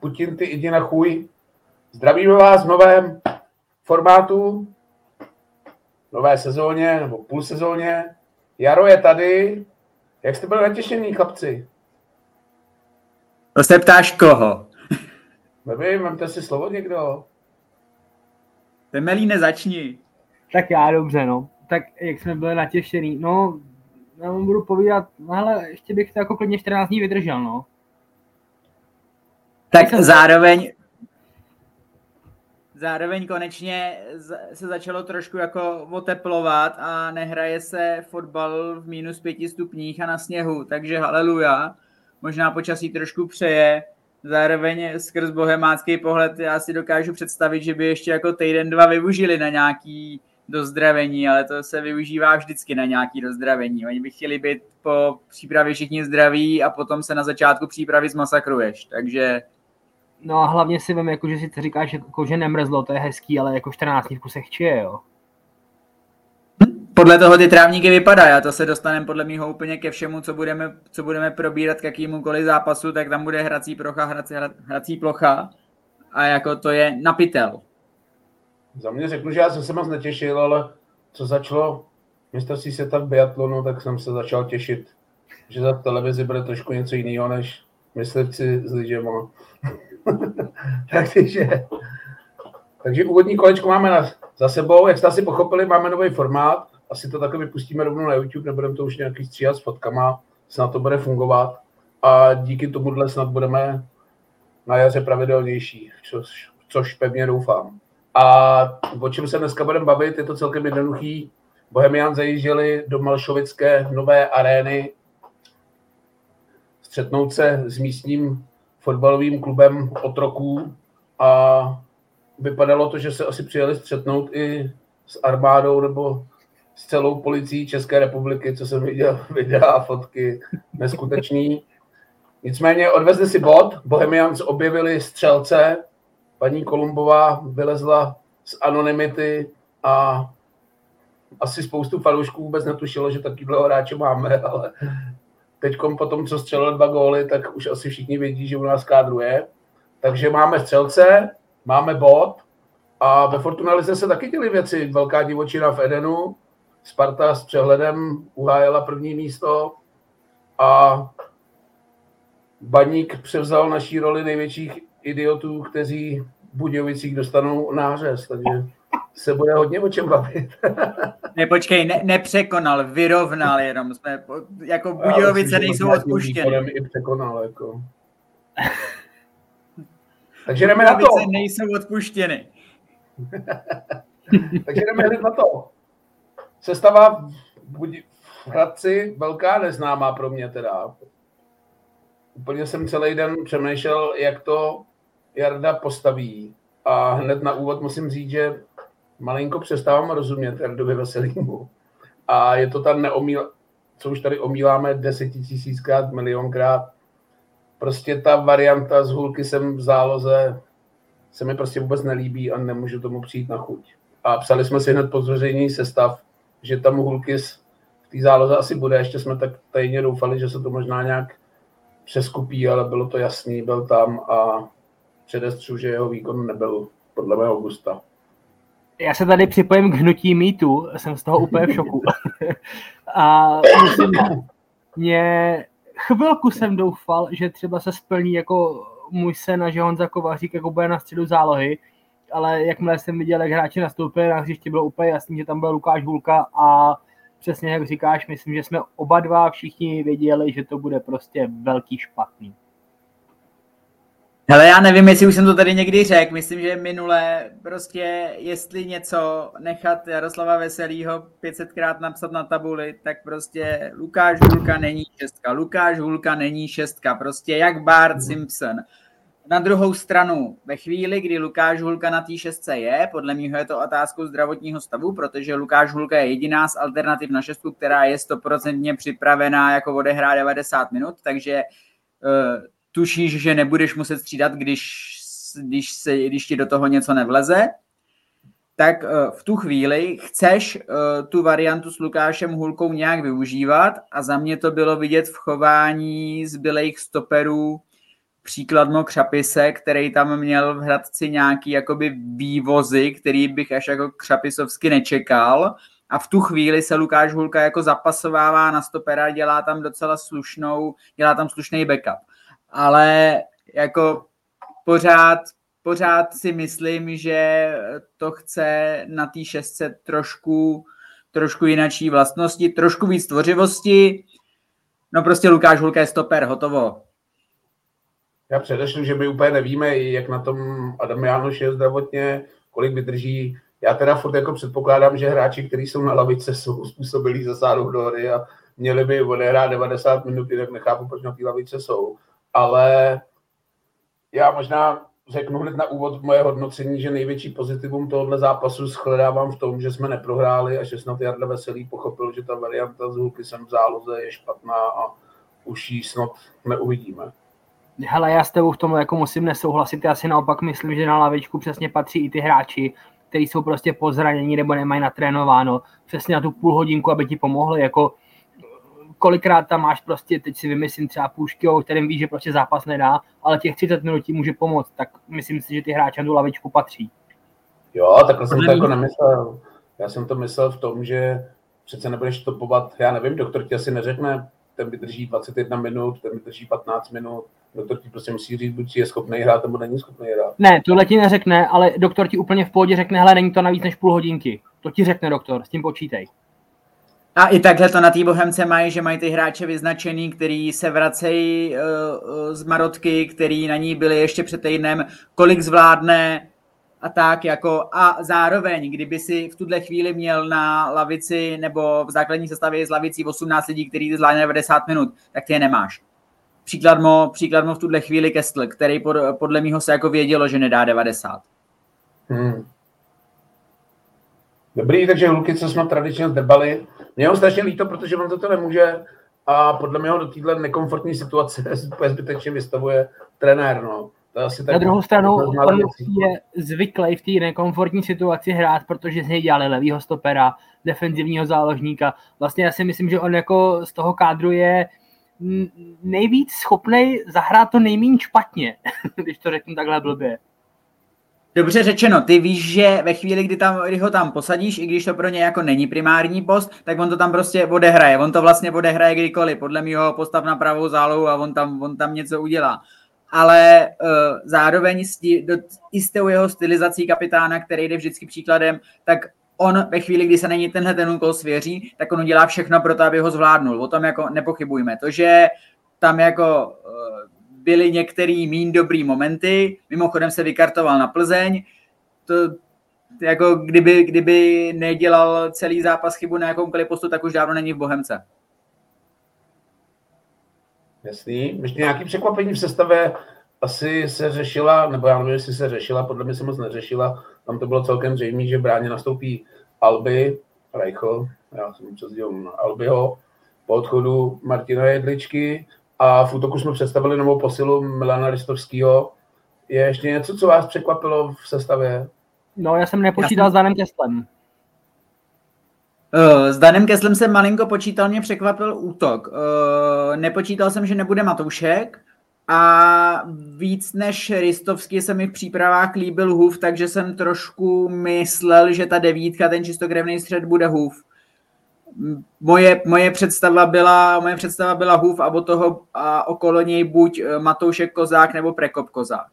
Putin ty jdi na chuj. Zdravíme vás v novém formátu, nové sezóně nebo půl sezóně. Jaro je tady. Jak jste byli natěšení, chlapci? To se ptáš koho? Nevím, máte si slovo někdo? Temelí začni. Tak já dobře, no. Tak jak jsme byli natěšený, no, já vám budu povídat, no ale ještě bych to jako klidně 14 dní vydržel, no. Tak zároveň, zároveň konečně se začalo trošku jako oteplovat a nehraje se fotbal v minus pěti stupních a na sněhu, takže haleluja. Možná počasí trošku přeje, zároveň skrz bohemácký pohled já si dokážu představit, že by ještě jako týden, dva využili na nějaký dozdravení, ale to se využívá vždycky na nějaký dozdravení. Oni by chtěli být po přípravě všichni zdraví a potom se na začátku přípravy zmasakruješ, takže No a hlavně si vím, jako, že si říkáš, jako, že nemrzlo, to je hezký, ale jako 14 dní v kusech čije, jo. Podle toho ty trávníky vypadají a to se dostaneme podle mého úplně ke všemu, co budeme, co budeme probírat k jakýmukoliv zápasu, tak tam bude hrací plocha, hrací, hrací plocha a jako to je napitel. Za mě řeknu, že já jsem se moc netěšil, ale co začalo mistrovství světa v biatlonu, tak jsem se začal těšit, že za televizi bude trošku něco jiného, než myslivci s lidem. takže, takže úvodní kolečko máme na, za sebou. Jak jste asi pochopili, máme nový formát. Asi to takhle vypustíme rovnou na YouTube, nebudeme to už nějaký stříhat s fotkama, snad to bude fungovat. A díky tomuhle snad budeme na jaře pravidelnější, což, což pevně doufám. A o čem se dneska budeme bavit, je to celkem jednoduchý. Bohemian zajížděli do Malšovické nové arény střetnout se s místním fotbalovým klubem otroků a vypadalo to, že se asi přijeli střetnout i s armádou nebo s celou policií České republiky, co jsem viděl, videa a fotky, neskutečný. Nicméně odvezli si bod, Bohemians objevili střelce, paní Kolumbová vylezla z anonymity a asi spoustu fanoušků vůbec netušilo, že takovýhle hráče máme, ale teď po tom, co střelil dva góly, tak už asi všichni vědí, že u nás kádruje. Takže máme střelce, máme bod a ve Fortunalize se taky děly věci. Velká divočina v Edenu, Sparta s přehledem uhájela první místo a Baník převzal naší roli největších idiotů, kteří v Budějovicích dostanou nářez, takže se bude hodně o čem bavit. ne, počkej, ne, nepřekonal, vyrovnal jenom. Jsme, jako Budějovice nejsou odpuštěny. i překonal, jako. Takže jdeme na to. nejsou odpuštěny. Takže jdeme hned na to. Sestava v Hradci velká neznámá pro mě teda. Úplně jsem celý den přemýšlel, jak to Jarda postaví. A hned na úvod musím říct, že malinko přestávám rozumět Jardovi Veselýmu. A je to tam neomíl, co už tady omíláme desetitisíckrát, milionkrát. Prostě ta varianta z hulky jsem v záloze se mi prostě vůbec nelíbí a nemůžu tomu přijít na chuť. A psali jsme si hned po zveřejnění sestav, že tam Hulkis v té záloze asi bude. Ještě jsme tak tajně doufali, že se to možná nějak přeskupí, ale bylo to jasný, byl tam a předestřu, že jeho výkon nebyl podle mého gusta. Já se tady připojím k hnutí mýtu, jsem z toho úplně v šoku. a musím, mě chvilku jsem doufal, že třeba se splní jako můj sen a že Honza Kovařík jako bude na středu zálohy, ale jakmile jsem viděl, jak hráči nastoupili na hřiště, bylo úplně jasný, že tam byl Lukáš Vulka a přesně jak říkáš, myslím, že jsme oba dva všichni věděli, že to bude prostě velký špatný. Hele, já nevím, jestli už jsem to tady někdy řekl, myslím, že minule prostě, jestli něco nechat Jaroslava Veselýho 500krát napsat na tabuli, tak prostě Lukáš Hulka není šestka, Lukáš Hulka není šestka, prostě jak Bart mhm. Simpson. Na druhou stranu, ve chvíli, kdy Lukáš Hulka na té šestce je, podle mě je to otázkou zdravotního stavu, protože Lukáš Hulka je jediná z alternativ na šestku, která je stoprocentně připravená jako odehrát 90 minut, takže uh, tušíš, že nebudeš muset střídat, když, když, se, když ti do toho něco nevleze, tak uh, v tu chvíli chceš uh, tu variantu s Lukášem Hulkou nějak využívat a za mě to bylo vidět v chování zbylejch stoperů příkladmo Křapise, který tam měl v Hradci nějaký jakoby vývozy, který bych až jako Křapisovsky nečekal. A v tu chvíli se Lukáš Hulka jako zapasovává na stopera, dělá tam docela slušnou, dělá tam slušný backup. Ale jako pořád, pořád si myslím, že to chce na té šestce trošku, trošku jinačí vlastnosti, trošku víc tvořivosti. No prostě Lukáš Hulka je stoper, hotovo. Já předešlu, že my úplně nevíme, jak na tom Adam Jánoš je zdravotně, kolik vydrží. Já teda furt jako předpokládám, že hráči, kteří jsou na lavice, jsou způsobilí zasáhnout do hry a měli by odehrát 90 minut, tak nechápu, proč na té lavice jsou. Ale já možná řeknu hned na úvod moje hodnocení, že největší pozitivum tohohle zápasu shledávám v tom, že jsme neprohráli a že snad Jarda Veselý pochopil, že ta varianta s jsem v záloze je špatná a už ji snad neuvidíme. Hele, já s tebou v tom jako musím nesouhlasit. Já si naopak myslím, že na lavičku přesně patří i ty hráči, kteří jsou prostě pozranění nebo nemají natrénováno. Přesně na tu půl hodinku, aby ti pomohli. Jako kolikrát tam máš prostě, teď si vymyslím třeba půjčky, o kterém víš, že prostě zápas nedá, ale těch 30 minut ti může pomoct, tak myslím si, že ty hráči na tu lavičku patří. Jo, takhle jsem to jako nemyslel. Já jsem to myslel v tom, že přece nebudeš topovat, já nevím, doktor ti asi neřekne, ten vydrží 21 minut, ten vydrží 15 minut, doktor ti prostě musí říct, buď je schopný hrát, nebo není schopný hrát. Ne, tohle ti neřekne, ale doktor ti úplně v pohodě řekne, hele, není to navíc než půl hodinky. To ti řekne doktor, s tím počítej. A i takhle to na té Bohemce mají, že mají ty hráče vyznačený, který se vracejí uh, z Marotky, který na ní byli ještě před týdnem, kolik zvládne a tak jako a zároveň, kdyby si v tuhle chvíli měl na lavici nebo v základní sestavě z lavicí 18 lidí, který zvládne 90 minut, tak ty je nemáš. Příkladmo, příkladmo v tuhle chvíli Kestl, který pod, podle mého se jako vědělo, že nedá 90. Hmm. Dobrý, takže Luky, co jsme tradičně zdebali. Mě ho strašně líto, protože on toto nemůže a podle mě ho do téhle nekomfortní situace zbytečně vystavuje trenér. No. To asi tak Na druhou stranu on je zvyklý v té nekomfortní situaci hrát, protože z něj dělali levýho stopera, defenzivního záložníka. Vlastně já si myslím, že on jako z toho kádru je nejvíc schopný zahrát to nejméně špatně, když to řeknu takhle blbě. Dobře řečeno, ty víš, že ve chvíli, kdy, tam, kdy ho tam posadíš, i když to pro ně jako není primární post, tak on to tam prostě odehraje. On to vlastně odehraje kdykoliv. Podle mého postav na pravou zálohu a on tam, on tam něco udělá. Ale uh, zároveň sti, do, i s tou jeho stylizací kapitána, který jde vždycky příkladem, tak on ve chvíli, kdy se není tenhle ten úkol svěří, tak on udělá všechno pro to, aby ho zvládnul. O tom jako nepochybujme. To, že tam jako byly některé mín dobrý momenty, mimochodem se vykartoval na Plzeň, to jako kdyby, kdyby nedělal celý zápas chybu na jakoukoliv postu, tak už dávno není v Bohemce. Jasný. Ještě nějaký překvapení v sestavě asi se řešila, nebo já nevím, jestli se řešila, podle mě se moc neřešila. Tam to bylo celkem zřejmé, že bráně nastoupí Alby, Reichl, já jsem přezdíl na Albyho, po odchodu Martina Jedličky a v útoku jsme představili novou posilu Milana Ristovského. Je ještě něco, co vás překvapilo v sestavě? No, já jsem nepočítal já jsem... s Danem Keslem. Uh, s Danem Keslem jsem malinko počítal, mě překvapil útok. Uh, nepočítal jsem, že nebude Matoušek a víc než Ristovský se mi v přípravách líbil Hův, takže jsem trošku myslel, že ta devítka, ten čistokrevný střed bude Hův moje, moje představa byla, moje představa byla Hův a toho a okolo něj buď eh, Matoušek Kozák nebo Prekop Kozák.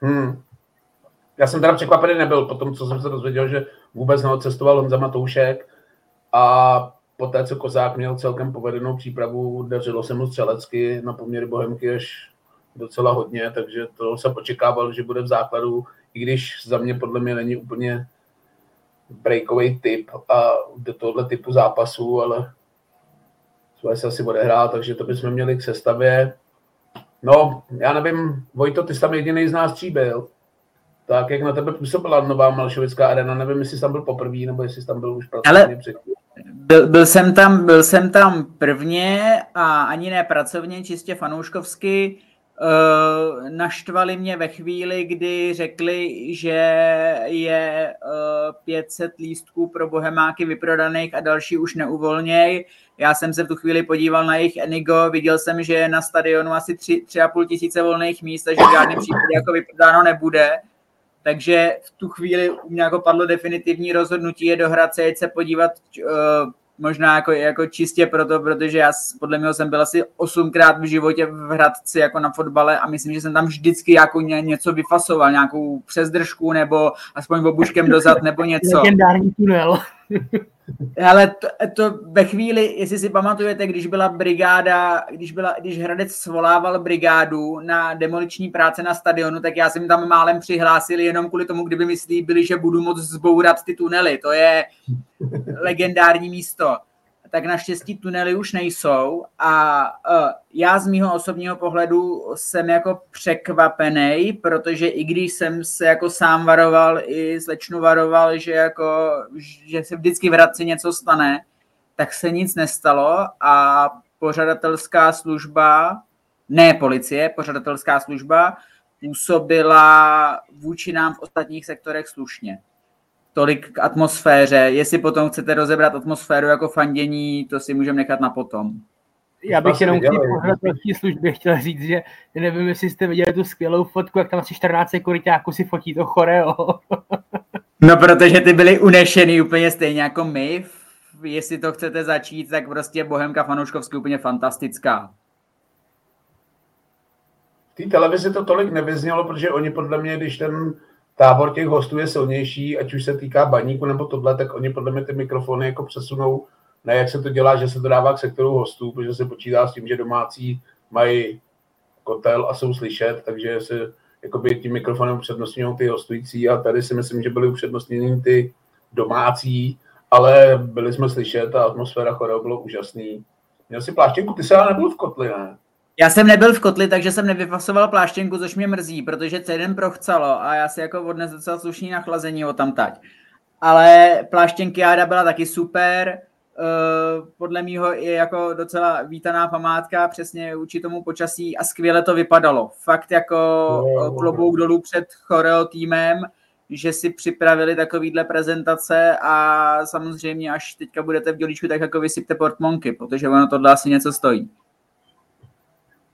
Hmm. Já jsem teda překvapený nebyl po tom, co jsem se dozvěděl, že vůbec neodcestoval Honza Matoušek a po té, co Kozák měl celkem povedenou přípravu, dařilo se mu střelecky na poměry Bohemky až docela hodně, takže to se počekával, že bude v základu, i když za mě podle mě není úplně breakový typ a do tohohle typu zápasů, ale jsme se asi odehrál, takže to bychom měli k sestavě. No, já nevím, Vojto, ty jsi tam jediný z nás tří byl. Tak jak na tebe působila nová Malšovická arena, nevím, jestli jsi tam byl poprvé, nebo jestli jsi tam byl už pracovně předtím. Byl, byl, jsem tam, byl jsem tam prvně a ani ne pracovně, čistě fanouškovsky. Uh, naštvali mě ve chvíli, kdy řekli, že je uh, 500 lístků pro bohemáky vyprodaných a další už neuvolněj. Já jsem se v tu chvíli podíval na jejich Enigo, viděl jsem, že je na stadionu asi 3,5 tisíce volných míst, takže v žádném případě jako vyprodáno nebude. Takže v tu chvíli u mě jako padlo definitivní rozhodnutí je do Hradce, se podívat uh, možná jako, jako čistě proto, protože já podle mě jsem byl asi osmkrát v životě v Hradci jako na fotbale a myslím, že jsem tam vždycky jako ně, něco vyfasoval, nějakou přezdržku nebo aspoň obuškem dozad nebo něco. Legendární tunel. Ale to, to, ve chvíli, jestli si pamatujete, když byla brigáda, když, byla, když Hradec svolával brigádu na demoliční práce na stadionu, tak já jsem tam málem přihlásil jenom kvůli tomu, kdyby mi slíbili, že budu moc zbourat ty tunely. To je legendární místo tak naštěstí tunely už nejsou a uh, já z mýho osobního pohledu jsem jako překvapený, protože i když jsem se jako sám varoval, i slečnu varoval, že jako, že se vždycky v Hradci něco stane, tak se nic nestalo a pořadatelská služba, ne policie, pořadatelská služba, působila vůči nám v ostatních sektorech slušně tolik k atmosféře. Jestli potom chcete rozebrat atmosféru jako fandění, to si můžeme nechat na potom. Já bych jenom k té službě chtěl říct, že nevím, jestli jste viděli tu skvělou fotku, jak tam asi 14 sekuritáků si fotí to choreo. no, protože ty byli unešený úplně stejně jako my. Jestli to chcete začít, tak prostě Bohemka fanouškovsky úplně fantastická. V té televizi to tolik nevyznělo, protože oni podle mě, když ten tábor těch hostů je silnější, ať už se týká baníku nebo tohle, tak oni podle mě ty mikrofony jako přesunou, ne jak se to dělá, že se to dává k sektoru hostů, protože se počítá s tím, že domácí mají kotel a jsou slyšet, takže se jakoby tím mikrofonem upřednostňují ty hostující a tady si myslím, že byly upřednostněny ty domácí, ale byli jsme slyšet a atmosféra choreo bylo úžasný. Měl si pláštěnku, ty se ale nebyl v kotli, ne? Já jsem nebyl v kotli, takže jsem nevyfasoval pláštěnku, což mě mrzí, protože celý prochcalo a já si jako odnes docela slušný nachlazení o tam tať. Ale pláštěnky Jáda byla taky super, Uh, podle mýho je jako docela vítaná památka, přesně vůči tomu počasí a skvěle to vypadalo. Fakt jako no, klobouk dolů před choreo týmem, že si připravili takovýhle prezentace a samozřejmě až teďka budete v dělíčku, tak jako vysypte portmonky, protože ono tohle asi něco stojí.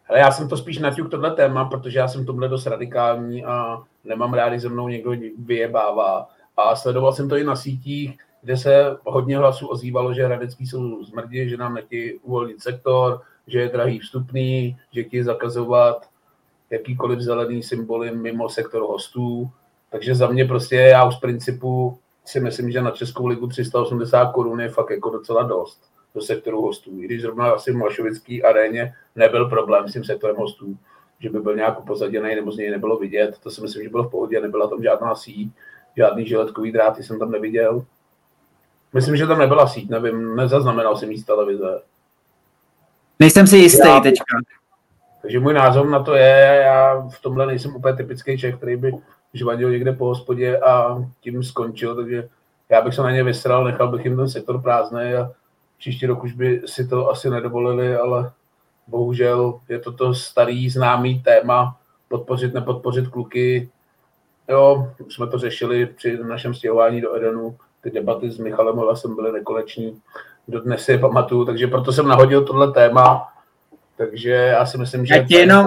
Ale já jsem to spíš naťuk tohle téma, protože já jsem tomhle dost radikální a nemám rád, když ze mnou někdo vyjebává. A sledoval jsem to i na sítích, kde se hodně hlasů ozývalo, že Hradecký jsou zmrdí, že nám nechtějí uvolnit sektor, že je drahý vstupný, že chtějí zakazovat jakýkoliv zelený symboly mimo sektor hostů. Takže za mě prostě já už z principu si myslím, že na Českou ligu 380 korun je fakt jako docela dost do sektoru hostů. I když zrovna asi v Mašovický aréně nebyl problém s tím sektorem hostů, že by byl nějak upozaděný nebo z něj nebylo vidět. To si myslím, že bylo v pohodě, nebyla tam žádná síť, žádný žiletkový dráty jsem tam neviděl. Myslím, že tam nebyla síť, nevím, nezaznamenal jsem jí z televize. Nejsem si jistý já, teďka. Takže můj názor na to je, já v tomhle nejsem úplně typický Čech, který by žvadil někde po hospodě a tím skončil, takže já bych se na ně vysral, nechal bych jim ten sektor prázdný a Příští rok už by si to asi nedovolili, ale bohužel je to to starý známý téma, podpořit, nepodpořit kluky. Jo, už jsme to řešili při našem stěhování do Edenu, ty debaty s Michalem Hlasem byly nekoneční, dnes si je pamatuju, takže proto jsem nahodil tohle téma, takže já si myslím, že... Já tě jenom,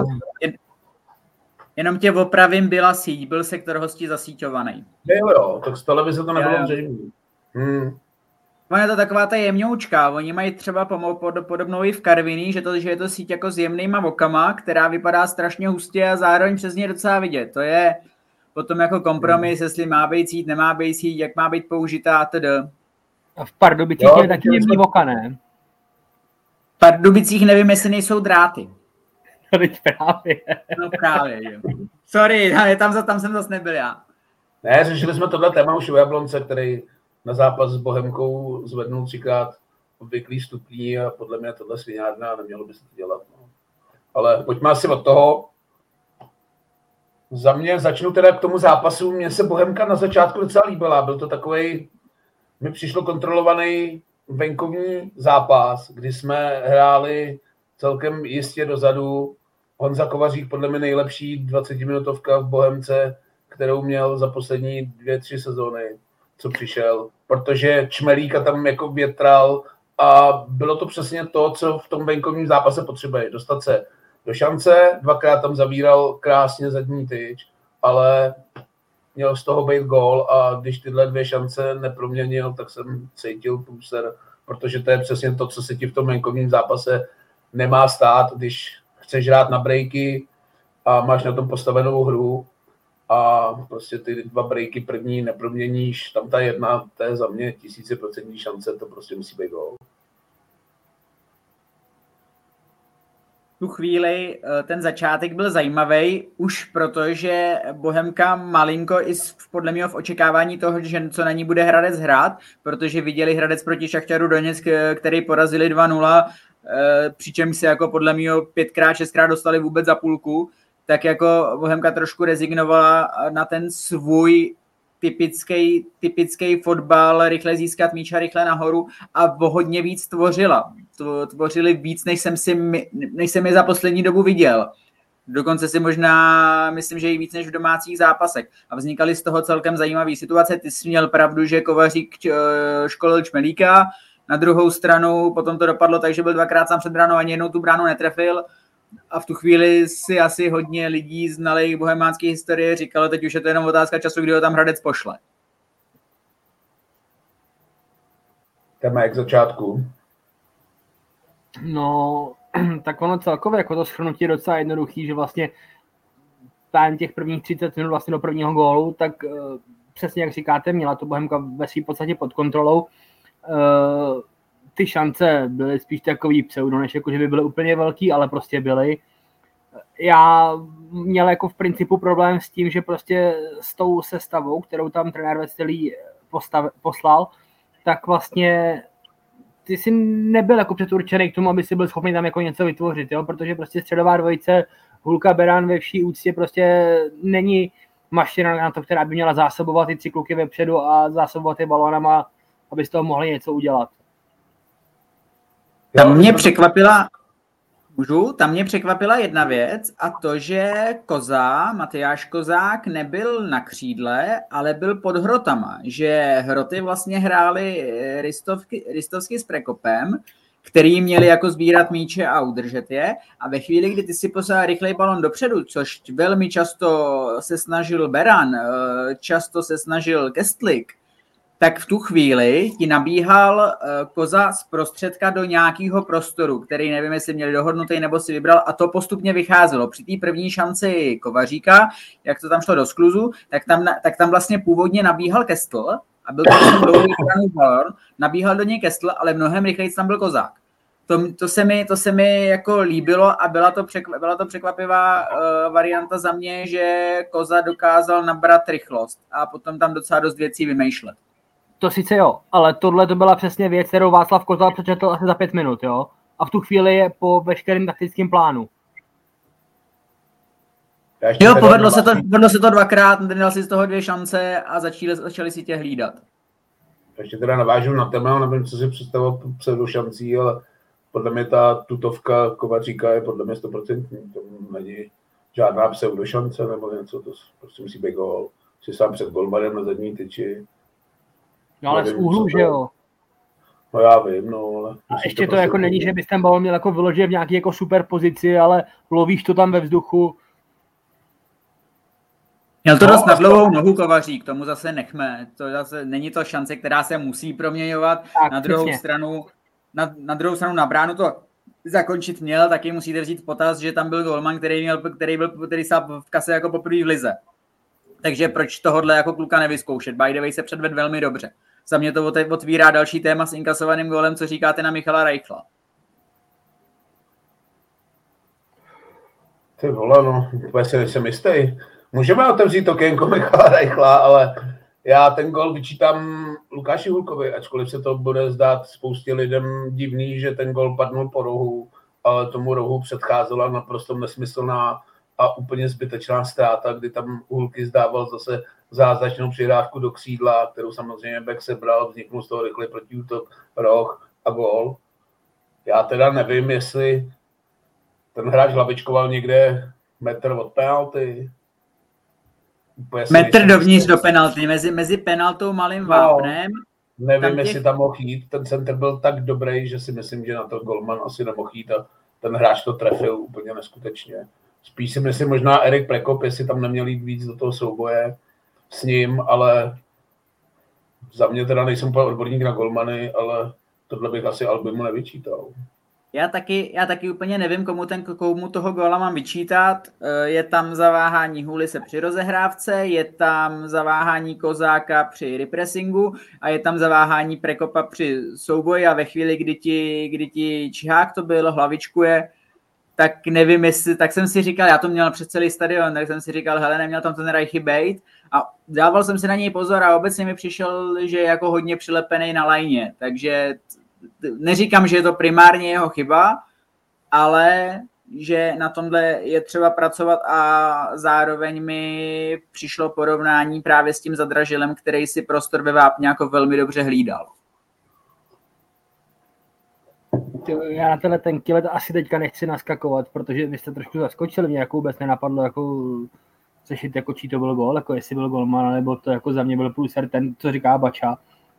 jenom tě opravím, byla síť, byl sektor hostí zasíťovaný. Jo, jo, tak z televize to nebylo zřejmě. Hmm. Ono je to taková ta jemňoučka. Oni mají třeba pod, podobnou i v Karviní, že, to, že je to síť jako s jemnýma okama, která vypadá strašně hustě a zároveň přes ně docela vidět. To je potom jako kompromis, hmm. jestli má být síť, nemá být síť, jak má být použitá a td. A v Pardubicích je taky jemný oka, ne? V Pardubicích nevím, jestli nejsou dráty. No teď právě. No právě, jo. Sorry, tam, tam jsem zase nebyl já. Ne, řešili jsme tohle téma už u Jablonce, který na zápas s Bohemkou zvednul třikrát obvyklý stupní a podle mě tohle sviňárna nemělo by se to dělat. No. Ale pojďme asi od toho. Za mě začnu teda k tomu zápasu. Mně se Bohemka na začátku docela líbila. Byl to takový, mi přišlo kontrolovaný venkovní zápas, kdy jsme hráli celkem jistě dozadu Honza Kovařík podle mě nejlepší 20-minutovka v Bohemce, kterou měl za poslední dvě, tři sezóny, co přišel, protože Čmelíka tam jako větral a bylo to přesně to, co v tom venkovním zápase potřebuje. Dostat se do šance, dvakrát tam zavíral krásně zadní tyč, ale měl z toho být gól a když tyhle dvě šance neproměnil, tak jsem cítil průser, protože to je přesně to, co se ti v tom venkovním zápase nemá stát, když chceš hrát na breaky a máš na tom postavenou hru a prostě ty dva breaky první neproměníš, tam ta jedna, to je za mě tisíce procentní šance, to prostě musí být gól. tu chvíli eh, ten začátek byl zajímavý, už protože Bohemka malinko i podle mě v očekávání toho, že co na ní bude Hradec hrát, protože viděli Hradec proti Šachtaru Doněck, eh, který porazili 2-0, eh, přičemž se jako podle mě pětkrát, šestkrát dostali vůbec za půlku, tak jako Bohemka trošku rezignovala na ten svůj typický, typický fotbal, rychle získat míč a rychle nahoru a hodně víc tvořila. Tvořili víc, než jsem, si, než jsem je za poslední dobu viděl. Dokonce si možná, myslím, že i víc než v domácích zápasech. A vznikaly z toho celkem zajímavé situace. Ty jsi měl pravdu, že Kovařík eh, školil Čmelíka, na druhou stranu potom to dopadlo tak, že byl dvakrát sám před bránou, ani jednou tu bránu netrefil a v tu chvíli si asi hodně lidí znali bohemánské historie, říkalo, teď už je to jenom otázka času, kdy ho tam Hradec pošle. Téma jak začátku. No, tak ono celkově, jako to schrnutí je docela jednoduchý, že vlastně během těch prvních 30 minut vlastně do prvního gólu, tak uh, přesně jak říkáte, měla to Bohemka ve svým podstatě pod kontrolou. Ty šance byly spíš takový pseudo, než jako, že by byly úplně velký, ale prostě byly. Já měl jako v principu problém s tím, že prostě s tou sestavou, kterou tam trenér Veselý postav, poslal, tak vlastně ty jsi nebyl jako předurčený k tomu, aby si byl schopný tam jako něco vytvořit, jo? protože prostě středová dvojice Hulka Beran ve vší úctě prostě není mašina na to, která by měla zásobovat ty tři kluky vepředu a zásobovat ty balónama, aby z toho mohli něco udělat. Tam mě překvapila, můžu, tam mě překvapila jedna věc a to, že Koza, Matyáš Kozák nebyl na křídle, ale byl pod hrotama, že hroty vlastně hrály ristovky, ristovsky s Prekopem, který měli jako sbírat míče a udržet je. A ve chvíli, kdy ty si poslal rychlej balon dopředu, což velmi často se snažil Beran, eh, často se snažil Kestlik, tak v tu chvíli ti nabíhal uh, koza z prostředka do nějakého prostoru, který nevím, jestli měli dohodnutý nebo si vybral a to postupně vycházelo. Při té první šanci Kovaříka, jak to tam šlo do skluzu, tak tam, tak tam vlastně původně nabíhal Kestl a byl to dlouhý balon, nabíhal do něj Kestl, ale mnohem rychleji tam byl Kozák. To, to, se mi, to se mi jako líbilo a byla to, překv, byla to překvapivá uh, varianta za mě, že Koza dokázal nabrat rychlost a potom tam docela dost věcí vymýšlet. To sice jo, ale tohle to byla přesně věc, kterou Václav Kozal přečetl asi za pět minut, jo? A v tu chvíli je po veškerém taktickém plánu. Jo, povedlo se, to, povedlo se to dvakrát, dal si z toho dvě šance a začali, začali si tě hlídat. Ještě teda navážu na téma, nevím, co si představil pseudo šancí, ale podle mě ta tutovka Kovaříka je podle mě 100%. To není žádná pseudo šance nebo něco, to prostě musí být gol. Si sám před golmanem na zadní tyči. No ale z úhlu, že jo? No já vím, no, ale... A ještě to, to jako není, že bys ten balon měl jako vyložit v nějaké jako super pozici, ale lovíš to tam ve vzduchu. Měl to no, dost na dlouhou nohu Kovařík, tomu zase nechme. To zase není to šance, která se musí proměňovat. Tak, na druhou přesně. stranu, na, na druhou stranu na bránu to zakončit měl, taky musíte vzít potaz, že tam byl Golman, který, měl, který byl který v kase jako poprvé v lize. Takže proč tohle jako kluka nevyzkoušet? By the way se předved velmi dobře. Za mě to otvírá další téma s inkasovaným golem, co říkáte na Michala Reichla. Ty vole, no, úplně si nejsem jistý. Můžeme otevřít okénko Michala Reichla, ale já ten gol vyčítám Lukáši Hulkovi, ačkoliv se to bude zdát spoustě lidem divný, že ten gol padnul po rohu, ale tomu rohu předcházela naprosto nesmyslná a úplně zbytečná ztráta, kdy tam Hulky zdával zase zázračnou přihrávku do křídla, kterou samozřejmě Beck sebral, vzniknul z toho rychle protiútok, roh a gol. Já teda nevím, jestli ten hráč hlavičkoval někde metr od penalty. Metr dovnitř do penalty, mezi, mezi penaltou malým no, vápnem. Nevím, těch... jestli tam mohl jít, ten center byl tak dobrý, že si myslím, že na to Golman asi nemohl jít a ten hráč to trefil úplně neskutečně. Spíš si myslím možná Erik Prekop, jestli tam neměl jít víc do toho souboje s ním, ale za mě teda nejsem úplně odborník na golmany, ale tohle bych asi Albimu nevyčítal. Já taky, já taky úplně nevím, komu, ten, komu toho góla mám vyčítat. Eh, je tam zaváhání se při rozehrávce, je tam zaváhání Kozáka při repressingu a je tam zaváhání Prekopa při souboji a ve chvíli, kdy ti, kdy ti Čihák to byl, hlavičkuje, tak nevím, jestli, tak jsem si říkal, já to měl před celý stadion, tak jsem si říkal, hele, neměl tam ten Reichy bejt a dával jsem si na něj pozor a obecně mi přišel, že je jako hodně přilepený na lajně, takže neříkám, že je to primárně jeho chyba, ale že na tomhle je třeba pracovat a zároveň mi přišlo porovnání právě s tím zadražilem, který si prostor ve Vápně jako velmi dobře hlídal. Já na tenhle ten kilet asi teďka nechci naskakovat, protože vy jste trošku zaskočili, mě jako vůbec nenapadlo jako řešit, jako čí to byl gol, jako jestli byl golman, nebo to jako za mě byl pulser ten, co říká Bača,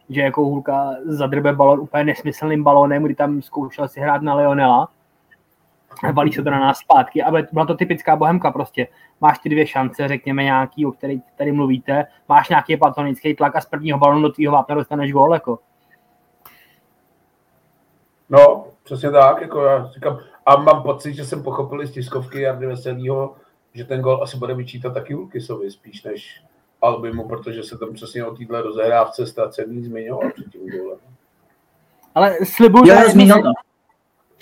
že jako Hulka zadrbe balon úplně nesmyslným balónem, kdy tam zkoušel si hrát na Leonela, valí se to na nás zpátky, ale byla to typická bohemka prostě. Máš ty dvě šance, řekněme nějaký, o kterých tady mluvíte, máš nějaký platonický tlak a z prvního balonu do tvýho vápna dostaneš gól, jako. No, přesně tak, jako já říkám, a mám pocit, že jsem pochopil z tiskovky Jardy Veselýho, že ten gol asi bude vyčítat taky Ulkisovi spíš než Albimu, protože se tam přesně o téhle rozehrávce ztracený zmiňoval před tím golem. Ale slibuju, že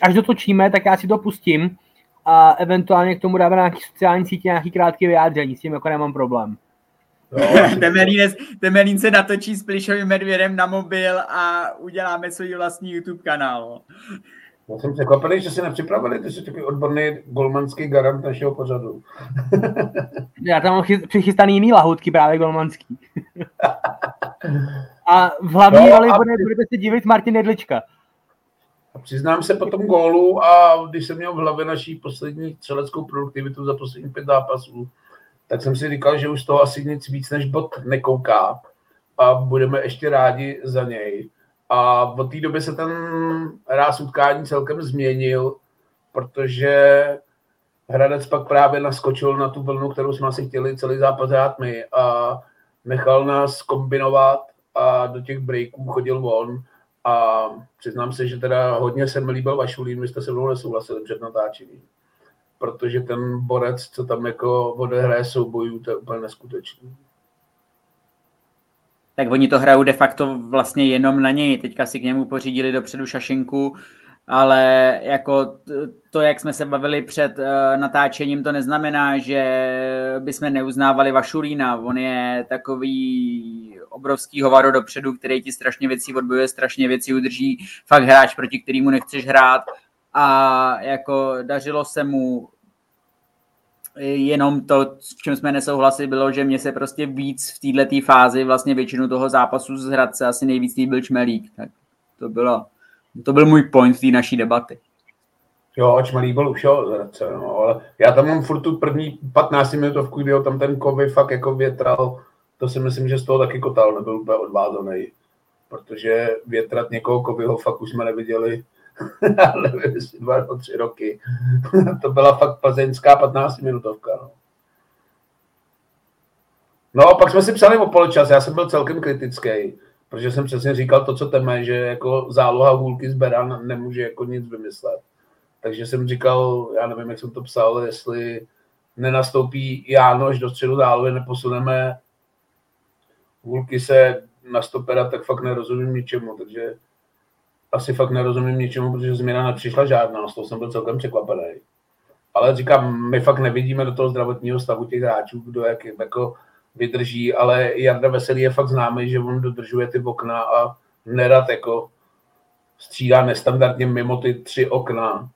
až dotočíme, tak já si to pustím a eventuálně k tomu dáme na nějaký sociální sítě nějaký krátký vyjádření, s tím jako nemám problém. Temelín, Temelín se natočí s plišovým medvědem na mobil a uděláme svůj vlastní YouTube kanál. Já jsem překvapený, že si nepřipravili, ty jsi takový odborný golmanský garant našeho pořadu. Já tam mám přichystaný jiný lahutky právě golmanský. a v hlavní no, roli bude, budete se divit Martin Jedlička. A přiznám se po tom gólu a když jsem měl v hlavě naší poslední střeleckou produktivitu za poslední pět zápasů, tak jsem si říkal, že už toho asi nic víc než bod nekouká a budeme ještě rádi za něj. A od té doby se ten ráz utkání celkem změnil, protože Hradec pak právě naskočil na tu vlnu, kterou jsme asi chtěli celý zápas hrát my a nechal nás kombinovat a do těch breaků chodil on a přiznám se, že teda hodně se mi líbil Vašulín, vy jste se mnou nesouhlasili před natáčením, protože ten borec, co tam jako odehraje soubojů, to je úplně neskutečný tak oni to hrajou de facto vlastně jenom na něj. Teďka si k němu pořídili dopředu šašinku, ale jako to, jak jsme se bavili před uh, natáčením, to neznamená, že bychom neuznávali Vašulína. On je takový obrovský hovado dopředu, který ti strašně věcí odbojuje, strašně věcí udrží. Fakt hráč, proti kterému nechceš hrát. A jako dařilo se mu jenom to, v čem jsme nesouhlasili, bylo, že mě se prostě víc v této fázi vlastně většinu toho zápasu z Hradce asi nejvíc líbil Čmelík. Tak to, bylo, to byl můj point té naší debaty. Jo, Čmelík byl už jo, Hradce, no, ale já tam mám furt tu první 15 minutovku, kdy ho tam ten kovy fakt jako větral, to si myslím, že z toho taky kotal nebyl úplně odvázaný, protože větrat někoho kovyho fakt už jsme neviděli nevím, jestli dva nebo tři roky. to byla fakt plzeňská 15 minutovka. No. no a pak jsme si psali o poločas, já jsem byl celkem kritický, protože jsem přesně říkal to, co teme, že jako záloha hůlky z Beran nemůže jako nic vymyslet. Takže jsem říkal, já nevím, jak jsem to psal, jestli nenastoupí Jánoš do středu zálohy, neposuneme hůlky se na stopera, tak fakt nerozumím ničemu, takže asi fakt nerozumím ničemu, protože změna nepřišla žádná, z toho jsem byl celkem překvapený. Ale říkám, my fakt nevidíme do toho zdravotního stavu těch hráčů, kdo jak jako vydrží, ale Jarda Veselý je fakt známý, že on dodržuje ty okna a nerad jako střídá nestandardně mimo ty tři okna.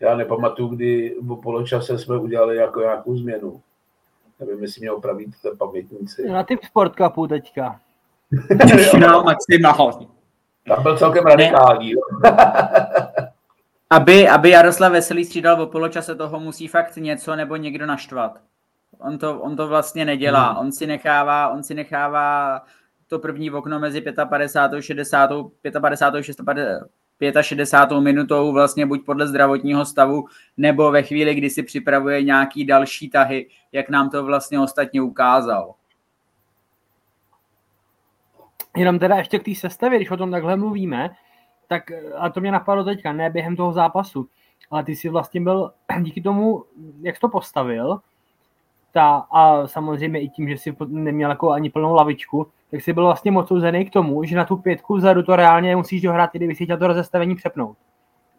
Já nepamatuju, kdy v poločase jsme udělali jako nějakou změnu. Nevím, jestli mě opravíte pamětníci. Na typ Sport Cupu teďka. no, maximálně. Tam byl celkem radikální. Aby, aby Jaroslav Veselý střídal o poločase, toho musí fakt něco nebo někdo naštvat. On to, on to vlastně nedělá. Hmm. On si nechává, on si nechává to první okno mezi 55. 60. 55. 60. 65. minutou vlastně buď podle zdravotního stavu, nebo ve chvíli, kdy si připravuje nějaký další tahy, jak nám to vlastně ostatně ukázal. Jenom teda ještě k té sestavě, když o tom takhle mluvíme, tak a to mě napadlo teďka, ne během toho zápasu, ale ty si vlastně byl díky tomu, jak jsi to postavil, ta, a samozřejmě i tím, že si neměl jako ani plnou lavičku, tak si byl vlastně mocouzený k tomu, že na tu pětku vzadu to reálně musíš dohrát, kdyby si chtěl to rozestavení přepnout.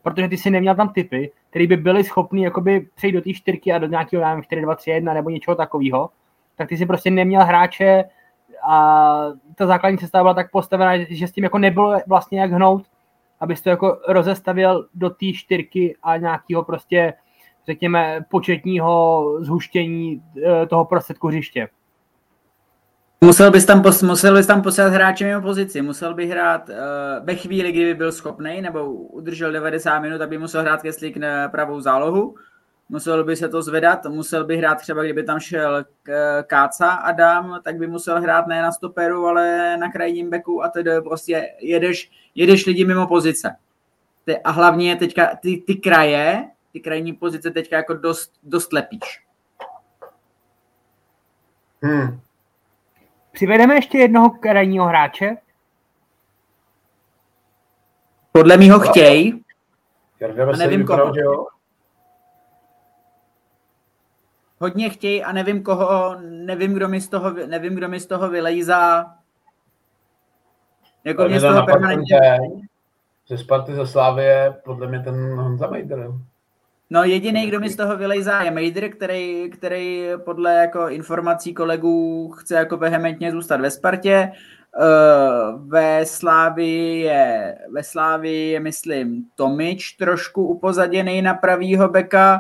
Protože ty si neměl tam typy, které by byly schopný jakoby přejít do té čtyřky a do nějakého, nevím, 4, 2, 3, 1 nebo něčeho takového, tak ty si prostě neměl hráče a ta základní cesta byla tak postavená, že s tím jako nebylo vlastně jak hnout, abys to jako rozestavil do té čtyřky a nějakého prostě, řekněme, početního zhuštění eh, toho prostředku hřiště. Musel bys tam, pos, musel bys tam poslat hráče mimo pozici, musel by hrát uh, ve chvíli, kdyby byl schopný, nebo udržel 90 minut, aby musel hrát Keslík na pravou zálohu, musel by se to zvedat, musel by hrát třeba, kdyby tam šel Káca Adam, tak by musel hrát ne na stoperu, ale na krajním beku a tedy prostě jedeš, jedeš lidi mimo pozice. A hlavně teďka ty, ty kraje, ty krajní pozice teďka jako dost, dost lepíš. Hmm. Přivedeme ještě jednoho krajního hráče? Podle mýho chtěj. A nevím koho. Hodně chtějí a nevím koho, nevím, kdo mi z toho, nevím, kdo mi z toho vylejzá. Jako mě z toho permanentně... Ze Sparty ze Slávie, podle mě ten Honza Mejder. No jediný, kdo mi z toho vylejzá, je Mejder, který, který podle jako informací kolegů chce jako vehementně zůstat ve Spartě. Uh, ve Slávii je, ve Slávii je, myslím, Tomič trošku upozaděný na pravýho beka,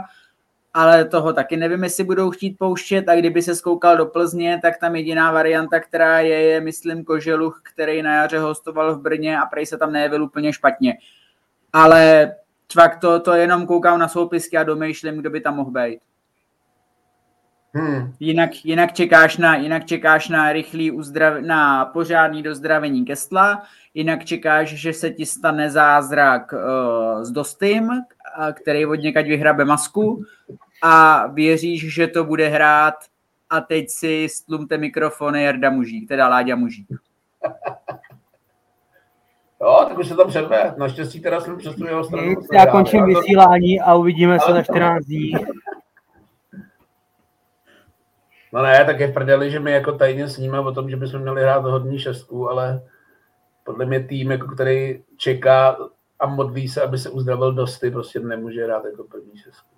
ale toho taky nevím, jestli budou chtít pouštět a kdyby se skoukal do Plzně, tak tam jediná varianta, která je, je myslím Koželuch, který na jaře hostoval v Brně a prej se tam nejevil úplně špatně. Ale fakt to, to jenom koukám na soupisky a domýšlím, kdo by tam mohl být. Hmm. Jinak, jinak, čekáš na, jinak čekáš na rychlý uzdrav, na pořádný dozdravení Kestla, jinak čekáš, že se ti stane zázrak uh, s Dostym, který od někaď vyhrabe masku a věříš, že to bude hrát a teď si stlumte mikrofony Jarda Mužík, teda Láďa Mužík. Jo, tak už se tam předve. Naštěstí teda jsem přes tu jeho stranu. Já končím vysílání a uvidíme se za 14 dní. No ne, tak je v prdeli, že my jako tajně sníme o tom, že bychom měli hrát hodní šestku, ale podle mě tým, jako který čeká a modlí se, aby se uzdravil dosty, prostě nemůže hrát jako první šestku.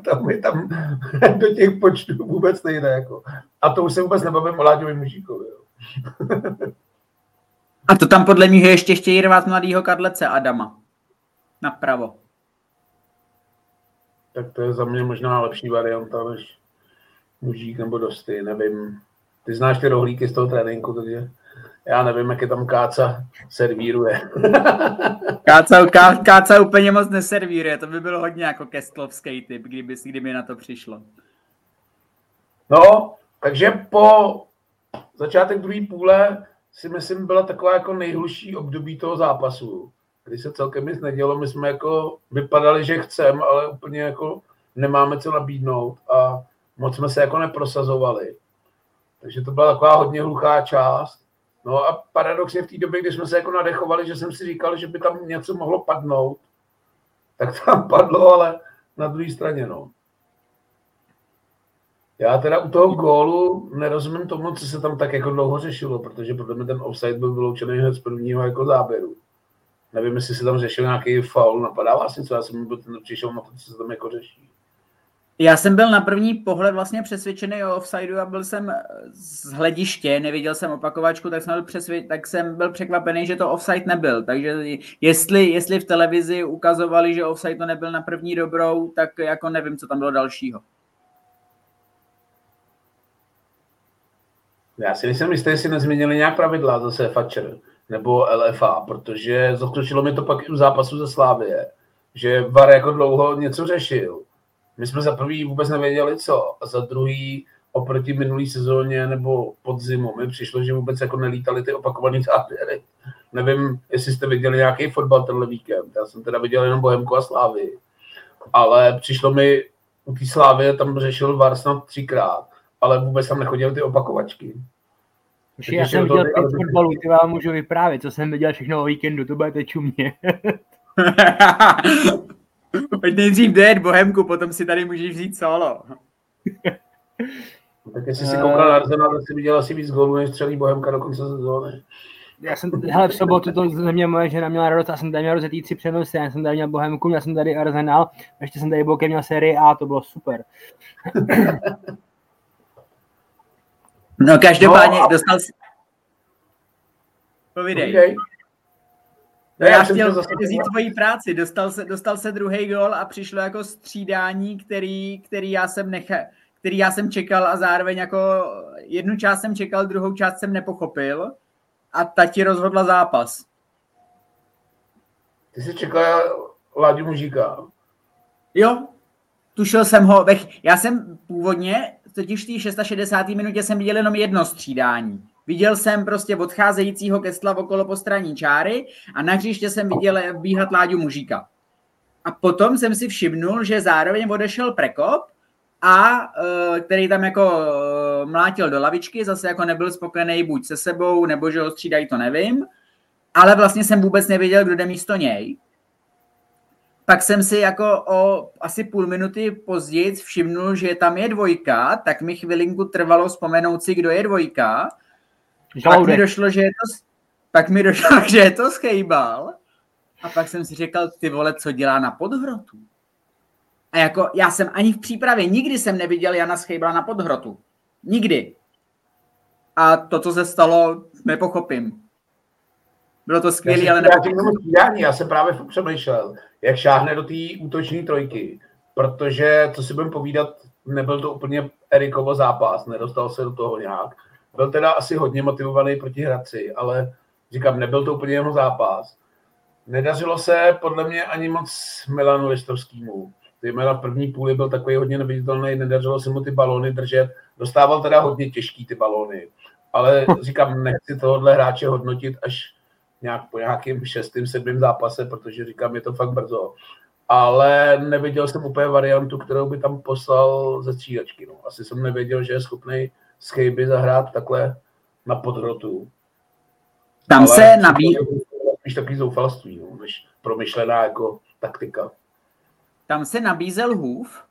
tam je tam do těch počtů vůbec nejde. Jako. A to už se vůbec nebavím o Láďovi Mužíkovi. A to tam podle mě ještě chtějí rvát mladýho Kadlece Adama. Napravo. Tak to je za mě možná lepší varianta než Mužík nebo Dosty, nevím. Ty znáš ty rohlíky z toho tréninku, takže já nevím, jak je tam Káca servíruje. Káca, ká, káca úplně moc neservíruje, to by bylo hodně jako kestlovský typ, kdyby, si kdyby na to přišlo. No, takže po začátek druhé půle si myslím byla taková jako nejhluší období toho zápasu, kdy se celkem nic nedělo, my jsme jako vypadali, že chcem, ale úplně jako nemáme co nabídnout a moc jsme se jako neprosazovali. Takže to byla taková hodně hluchá část. No a paradoxně v té době, kdy jsme se jako nadechovali, že jsem si říkal, že by tam něco mohlo padnout, tak tam padlo, ale na druhé straně, no. Já teda u toho gólu nerozumím tomu, co se tam tak jako dlouho řešilo, protože podle mě ten offside byl vyloučený hned z prvního jako záběru. Nevím, jestli se tam řešil nějaký faul, napadá vás něco, já jsem byl ten přišel na to, co se tam jako řeší. Já jsem byl na první pohled vlastně přesvědčený o offsideu a byl jsem z hlediště, neviděl jsem opakovačku, tak jsem byl, přesvě- tak jsem byl překvapený, že to offside nebyl. Takže jestli, jestli v televizi ukazovali, že offside to nebyl na první dobrou, tak jako nevím, co tam bylo dalšího. Já si nejsem jistý, jestli nezměnili nějak pravidla zase Fatcher. nebo LFA, protože zaskočilo mi to pak i u zápasu ze Slávie, že VAR jako dlouho něco řešil. My jsme za prvý vůbec nevěděli co a za druhý oproti minulý sezóně nebo podzimu mi přišlo, že vůbec jako nelítali ty opakované záběry. Nevím, jestli jste viděli nějaký fotbal tenhle víkend. Já jsem teda viděl jenom Bohemku a Slávy. Ale přišlo mi, u té Slávy tam řešil VAR snad třikrát, ale vůbec tam nechodily ty opakovačky. Takže já jsem viděl pět fotbalů, ty vám můžu vyprávět, co jsem viděl všechno o víkendu, to budete čumě. Pojď nejdřív dojet Bohemku, potom si tady můžeš vzít solo. tak jestli si koukal na Arsenal, tak si viděl asi víc gólů, než střelí Bohemka do konce sezóny. Já jsem, hele, v sobotu to ze mě moje žena měla radost, já jsem tady měl rozetý tři přenosy, já jsem tady měl Bohemku, já jsem tady Arsenal, ještě jsem tady bokem měl sérii A, to bylo super. No každopádně no, a... dostal si... Povídej. Okay. No, já, já chtěl zase... vzít tvoji práci. Dostal se, dostal se druhý gol a přišlo jako střídání, který, který já jsem nechal, který já jsem čekal a zároveň jako jednu část jsem čekal, druhou část jsem nepochopil a ta ti rozhodla zápas. Ty jsi čekal Láďu Mužíka. Jo, tušil jsem ho, já jsem původně, totiž v té 660. minutě jsem viděl jenom jedno střídání. Viděl jsem prostě odcházejícího Kestla okolo postraní čáry a na hřiště jsem viděl bíhat Láďu Mužíka. A potom jsem si všimnul, že zároveň odešel Prekop, a e, který tam jako e, mlátil do lavičky, zase jako nebyl spokojený buď se sebou, nebo že ho střídají, to nevím. Ale vlastně jsem vůbec nevěděl, kdo jde místo něj. Pak jsem si jako o asi půl minuty později všimnul, že tam je dvojka, tak mi chvilinku trvalo vzpomenout si, kdo je dvojka. Pak mi došlo, že je to, pak mi došlo, že je to schejbal. A pak jsem si říkal, ty vole, co dělá na podhrotu? A jako já jsem ani v přípravě, nikdy jsem neviděl Jana Schejbla na podhrotu. Nikdy. A to, co se stalo, nepochopím. Bylo to skvělé, ale nepochopím. Já jsem právě přemýšlel, jak šáhne do té útoční trojky, protože, co si budeme povídat, nebyl to úplně Erikovo zápas, nedostal se do toho nějak. Byl teda asi hodně motivovaný proti Hradci, ale říkám, nebyl to úplně jeho zápas. Nedařilo se podle mě ani moc Milanu Listovskému zejména první půli byl takový hodně neviditelný, nedařilo se mu ty balóny držet, dostával teda hodně těžký ty balóny, ale říkám, nechci tohohle hráče hodnotit až nějak po nějakým šestým, sedmým zápase, protože říkám, je to fakt brzo. Ale neviděl jsem úplně variantu, kterou by tam poslal ze střídačky. No. Asi jsem nevěděl, že je schopný z zahrát takhle na podrotu. Tam Ale se nabíjí. Spíš takový zoufalství, no, než promyšlená jako taktika. Tam se nabízel hův,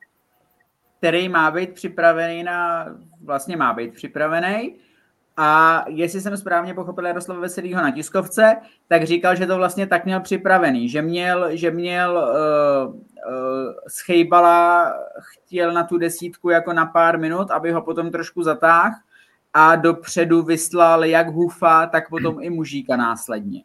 který má být připravený na, vlastně má být připravený, a jestli jsem správně pochopil Jaroslava Veselýho na tiskovce, tak říkal, že to vlastně tak měl připravený, že měl, že měl uh, schejbala, chtěl na tu desítku jako na pár minut, aby ho potom trošku zatáhl a dopředu vyslal jak Hufa, tak potom i Mužíka následně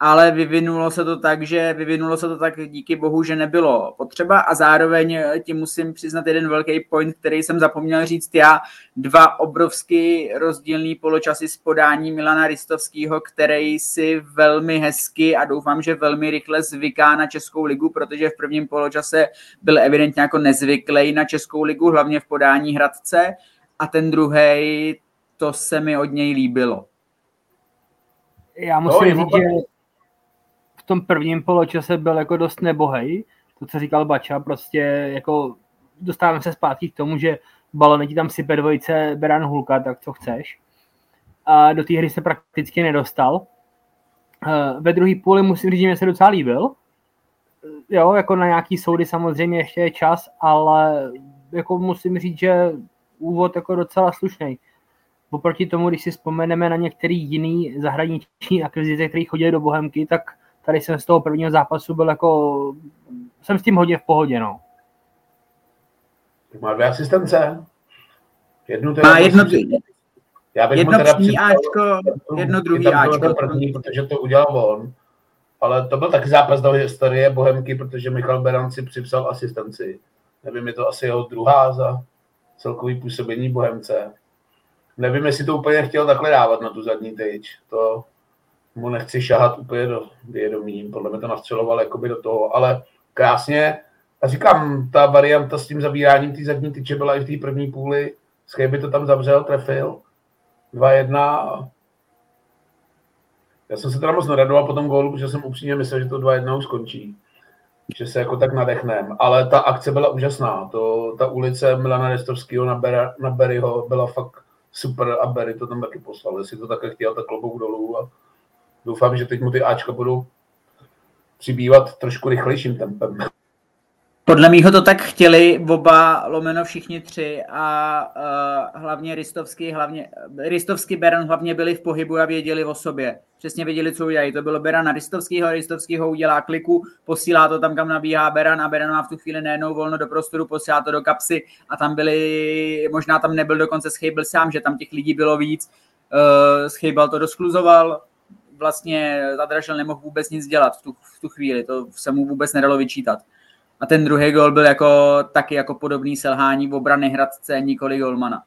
ale vyvinulo se to tak, že vyvinulo se to tak díky bohu, že nebylo potřeba. A zároveň eh, ti musím přiznat jeden velký point, který jsem zapomněl říct já, dva obrovsky rozdílný poločasy s podání Milana Ristovského, který si velmi hezky a doufám, že velmi rychle zvyká na Českou ligu, protože v prvním poločase byl evidentně jako nezvyklý na Českou ligu, hlavně v podání Hradce. A ten druhý, to se mi od něj líbilo. Já musím no, říct, že tom prvním poločase byl jako dost nebohej, to, co říkal Bača, prostě jako dostáváme se zpátky k tomu, že balony ti tam sype dvojice Beran Hulka, tak co chceš. A do té hry se prakticky nedostal. Eh, ve druhé půli musím říct, že mi se docela líbil. Jo, jako na nějaký soudy samozřejmě ještě je čas, ale jako musím říct, že úvod jako docela slušný. Oproti tomu, když si vzpomeneme na některý jiný zahraniční akvizice, který chodili do Bohemky, tak tady jsem z toho prvního zápasu byl jako, jsem s tím hodně v pohodě, no. Má dvě asistence. Jednu teda Má jedno, já bych jedno teda Ačko, jedno druhý Ačko. První, protože to udělal on. Ale to byl taky zápas do historie Bohemky, protože Michal Beran si připsal asistenci. Nevím, je to asi jeho druhá za celkový působení Bohemce. Nevím, jestli to úplně chtěl takhle dávat na tu zadní tyč. To mu nechci šahat úplně do vědomí, podle mě to nastřeloval jakoby do toho, ale krásně. A říkám, ta varianta s tím zabíráním té zadní tyče byla i v té první půli. by to tam zavřel, trefil. 2-1. Já jsem se teda moc neradoval po tom gólu, protože jsem upřímně myslel, že to 2-1 už skončí. Že se jako tak nadechnem. Ale ta akce byla úžasná. To, ta ulice Milana Restovského na, Ber, na Berryho byla fakt super a Berry to tam taky poslal. Jestli to také chtěl, tak klobouk dolů. A doufám, že teď mu ty Ačka budou přibývat trošku rychlejším tempem. Podle mýho to tak chtěli oba lomeno všichni tři a uh, hlavně Ristovský, hlavně Ristovský Beran hlavně byli v pohybu a věděli o sobě. Přesně věděli, co udělají. To bylo Beran na Ristovskýho, Ristovskýho udělá kliku, posílá to tam, kam nabíhá Beran a Beran má v tu chvíli nejednou volno do prostoru, posílá to do kapsy a tam byli, možná tam nebyl dokonce Schejbl sám, že tam těch lidí bylo víc. Uh, Schejbal to doskluzoval, vlastně Zadrašel nemohl vůbec nic dělat v tu, v tu chvíli, to se mu vůbec nedalo vyčítat. A ten druhý gol byl jako, taky jako podobný selhání v obrany Hradce, nikoli golmana.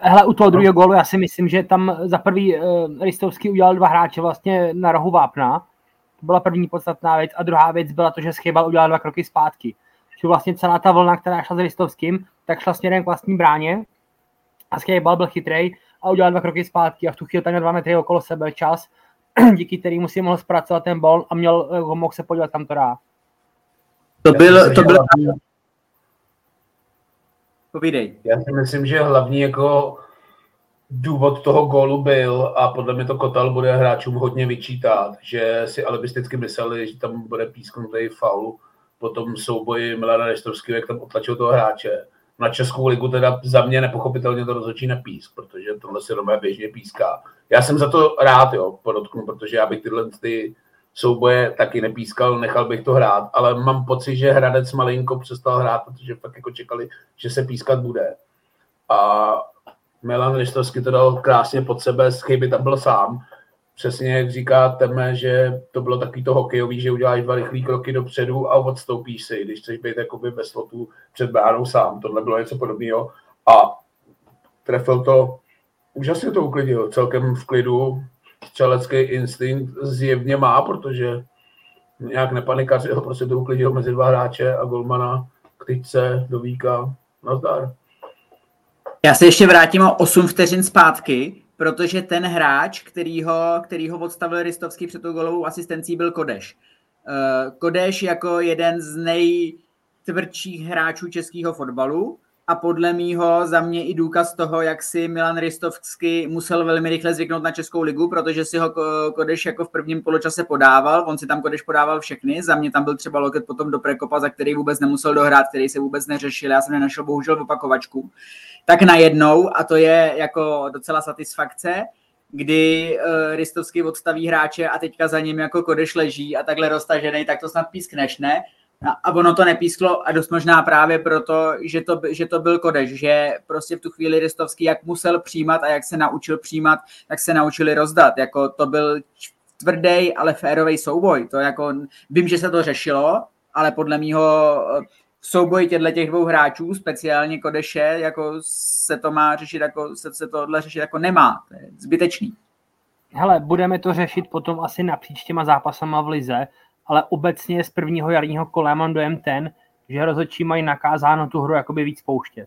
Hele, u toho druhého gólu já si myslím, že tam za prvý uh, Ristovský udělal dva hráče vlastně na rohu vápna. To byla první podstatná věc. A druhá věc byla to, že Schybal udělal dva kroky zpátky. Že vlastně celá ta vlna, která šla s Ristovským, tak šla směrem k vlastní bráně. A Schybal byl chytrej a udělal dva kroky zpátky a v tu chvíli tam měl dva metry okolo sebe čas, díky kterému si mohl zpracovat ten bol a měl, eh, mohl se podívat, kam to dá. To byl, to byl... Povídej. Já si myslím, že hlavní jako důvod toho gólu byl, a podle mě to Kotal bude hráčům hodně vyčítat, že si alibisticky mysleli, že tam bude písknutý faul po tom souboji Milana Restovského, jak tam otlačil toho hráče. Na Českou ligu teda za mě nepochopitelně to rozhodčí nepísk, protože tohle si Romé běžně píská. Já jsem za to rád, jo, podotknu, protože já bych tyhle ty souboje taky nepískal, nechal bych to hrát, ale mám pocit, že Hradec malinko přestal hrát, protože fakt jako čekali, že se pískat bude. A Milan Ristovský to dal krásně pod sebe, z chyby tam byl sám. Přesně jak říká Teme, že to bylo takový to hokejový, že uděláš dva rychlé kroky dopředu a odstoupíš si, když chceš být jakoby bez slotu před bránou sám. Tohle bylo něco podobného. A trefil to, úžasně to uklidil, celkem v klidu, střelecký instinkt zjevně má, protože nějak nepanikařil, prostě to uklidil mezi dva hráče a golmana k tyčce do víka. Nazdar. Já se ještě vrátím o 8 vteřin zpátky, protože ten hráč, který ho, který ho odstavil Ristovský před tou golovou asistencí, byl Kodeš. Eh, Kodeš jako jeden z nejtvrdších hráčů českého fotbalu, a podle mýho za mě i důkaz toho, jak si Milan Ristovsky musel velmi rychle zvyknout na Českou ligu, protože si ho Kodeš jako v prvním poločase podával, on si tam Kodeš podával všechny, za mě tam byl třeba loket potom do Prekopa, za který vůbec nemusel dohrát, který se vůbec neřešil, já jsem nenašel bohužel opakovačku. Tak najednou, a to je jako docela satisfakce, kdy uh, Ristovský odstaví hráče a teďka za ním jako Kodeš leží a takhle roztažený, tak to snad pískneš, ne? A ono to nepísklo a dost možná právě proto, že to, že to byl kodeš, že prostě v tu chvíli Ristovský jak musel přijímat a jak se naučil přijímat, tak se naučili rozdat. Jako to byl tvrdý, ale férový souboj. To jako, vím, že se to řešilo, ale podle mýho v souboji těchto těch dvou hráčů, speciálně Kodeše, jako se to má řešit, jako se, se tohle řešit jako nemá. To je zbytečný. Hele, budeme to řešit potom asi napříč těma zápasama v Lize, ale obecně z prvního jarního kola mám dojem ten, že rozhodčí mají nakázáno tu hru jakoby víc pouštět.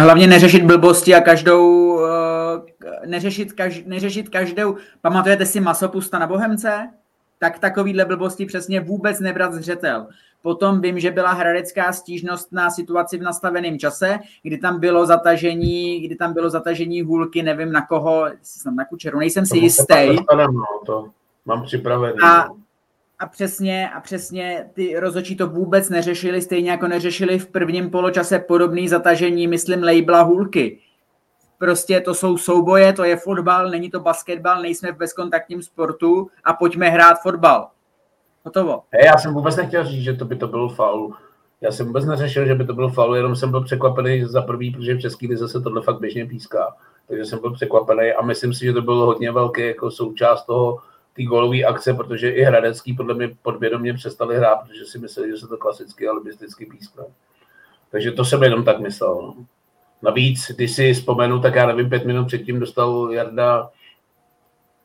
Hlavně neřešit blbosti a každou, eh, neřešit, kaž, neřešit každou, pamatujete si masopusta na Bohemce? Tak takovýhle blbosti přesně vůbec nebrat zřetel. Potom vím, že byla hradecká stížnost na situaci v nastaveném čase, kdy tam bylo zatažení, kdy tam bylo zatažení hůlky, nevím na koho, jsem na kučeru, nejsem si jistý. No, to mám připravený. A, no a přesně, a přesně ty rozhodčí to vůbec neřešili, stejně jako neřešili v prvním poločase podobný zatažení, myslím, labela hůlky. Prostě to jsou souboje, to je fotbal, není to basketbal, nejsme v bezkontaktním sportu a pojďme hrát fotbal. Hotovo. Hey, já jsem vůbec nechtěl říct, že to by to byl faul. Já jsem vůbec neřešil, že by to byl faul, jenom jsem byl překvapený za prvý, protože v České lize se tohle fakt běžně píská. Takže jsem byl překvapený a myslím si, že to bylo hodně velký jako součást toho ty golové akce, protože i Hradecký podle mě podvědomě přestali hrát, protože si mysleli, že se to klasicky alibisticky pískne. Takže to jsem jenom tak myslel. No. Navíc, když si vzpomenu, tak já nevím, pět minut předtím dostal Jarda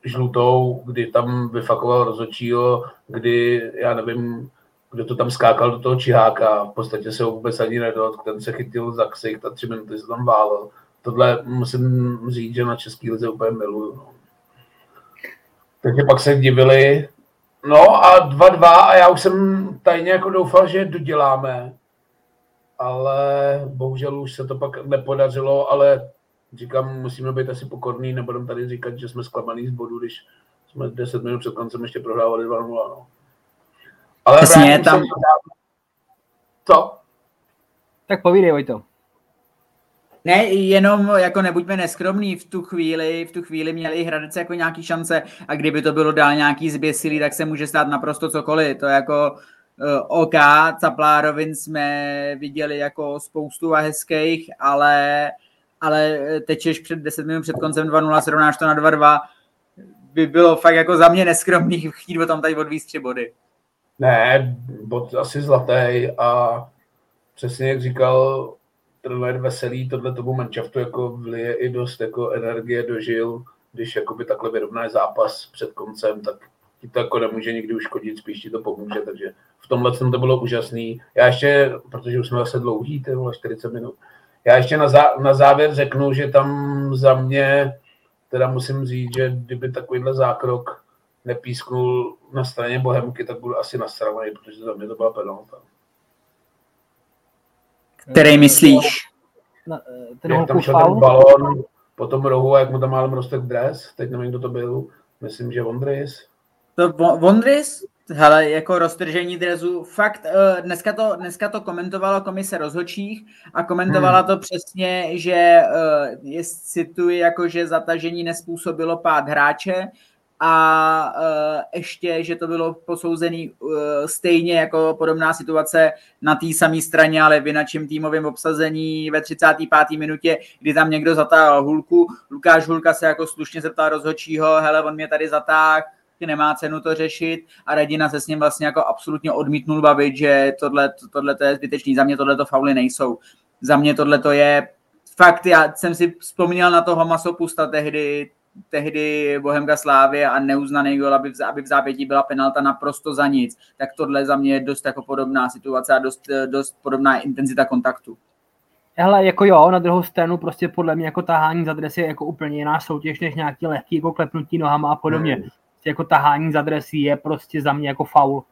žlutou, kdy tam vyfakoval rozhodčího, kdy, já nevím, kdo to tam skákal do toho čiháka, v podstatě se ho vůbec ani nedot, ten se chytil za ksicht a tři minuty se tam válel. Tohle musím říct, že na český lize úplně miluju. No. Takže pak se divili, no a 2-2 a já už jsem tajně jako doufal, že doděláme, ale bohužel už se to pak nepodařilo, ale říkám, musíme být asi pokorní, nebudeme tady říkat, že jsme zklamaný z bodu, když jsme 10 minut před koncem ještě prohrávali 2-0. No. Ale Přesně, tam... Co? Tak povídej, Vojto. Ne, jenom jako nebuďme neskromní, v tu chvíli, v tu chvíli měli Hradec jako nějaký šance a kdyby to bylo dál nějaký zběsilý, tak se může stát naprosto cokoliv. To jako uh, OK, Caplárovin jsme viděli jako spoustu a hezkých, ale, ale tečeš před 10 minut před koncem 2-0, srovnáš to na 2-2, by bylo fakt jako za mě neskromný chtít o tom tady odvíct tři body. Ne, bod asi zlatý a přesně jak říkal trenér Veselý, tohle tomu manšaftu jako vlije i dost jako energie do žil, když jakoby takhle vyrovná zápas před koncem, tak ti to jako nemůže nikdy uškodit, spíš ti to pomůže, takže v tomhle jsem to bylo úžasný. Já ještě, protože už jsme zase dlouhý, to bylo 40 minut, já ještě na, zá, na závěr řeknu, že tam za mě, teda musím říct, že kdyby takovýhle zákrok nepísknul na straně Bohemky, tak budu asi nasravený, protože za mě to byla penalta. Který myslíš? Na, eh, ten jak tam šel ten balon po tom rohu a jak mu tam málem rostek dres, teď nevím, kdo to byl, myslím, že Vondris. To Vondris? Hele, jako roztržení drezu, fakt, uh, dneska to, dneska to komentovala komise rozhodčích a komentovala hmm. to přesně, že je, cituji, jako že zatažení nespůsobilo pád hráče, a uh, ještě, že to bylo posouzený uh, stejně jako podobná situace na té samé straně, ale v inačím týmovém obsazení ve 35. minutě, kdy tam někdo zatáhl Hulku. Lukáš Hulka se jako slušně zeptal rozhodčího, hele, on mě tady zatáhl, nemá cenu to řešit a Radina se s ním vlastně jako absolutně odmítnul bavit, že tohle, tohle to je zbytečný, za mě tohle to fauly nejsou. Za mě tohle to je fakt, já jsem si vzpomněl na toho Masopusta tehdy, tehdy Bohemka Slávy a neuznaný gol, aby v, aby v zápětí byla penalta naprosto za nic, tak tohle za mě je dost jako podobná situace a dost, dost podobná intenzita kontaktu. Hele, jako jo, na druhou stranu prostě podle mě jako tahání za dres je jako úplně jiná soutěž, než nějaký lehký jako klepnutí nohama a podobně. Hmm. Jako tahání za dresy je prostě za mě jako faul.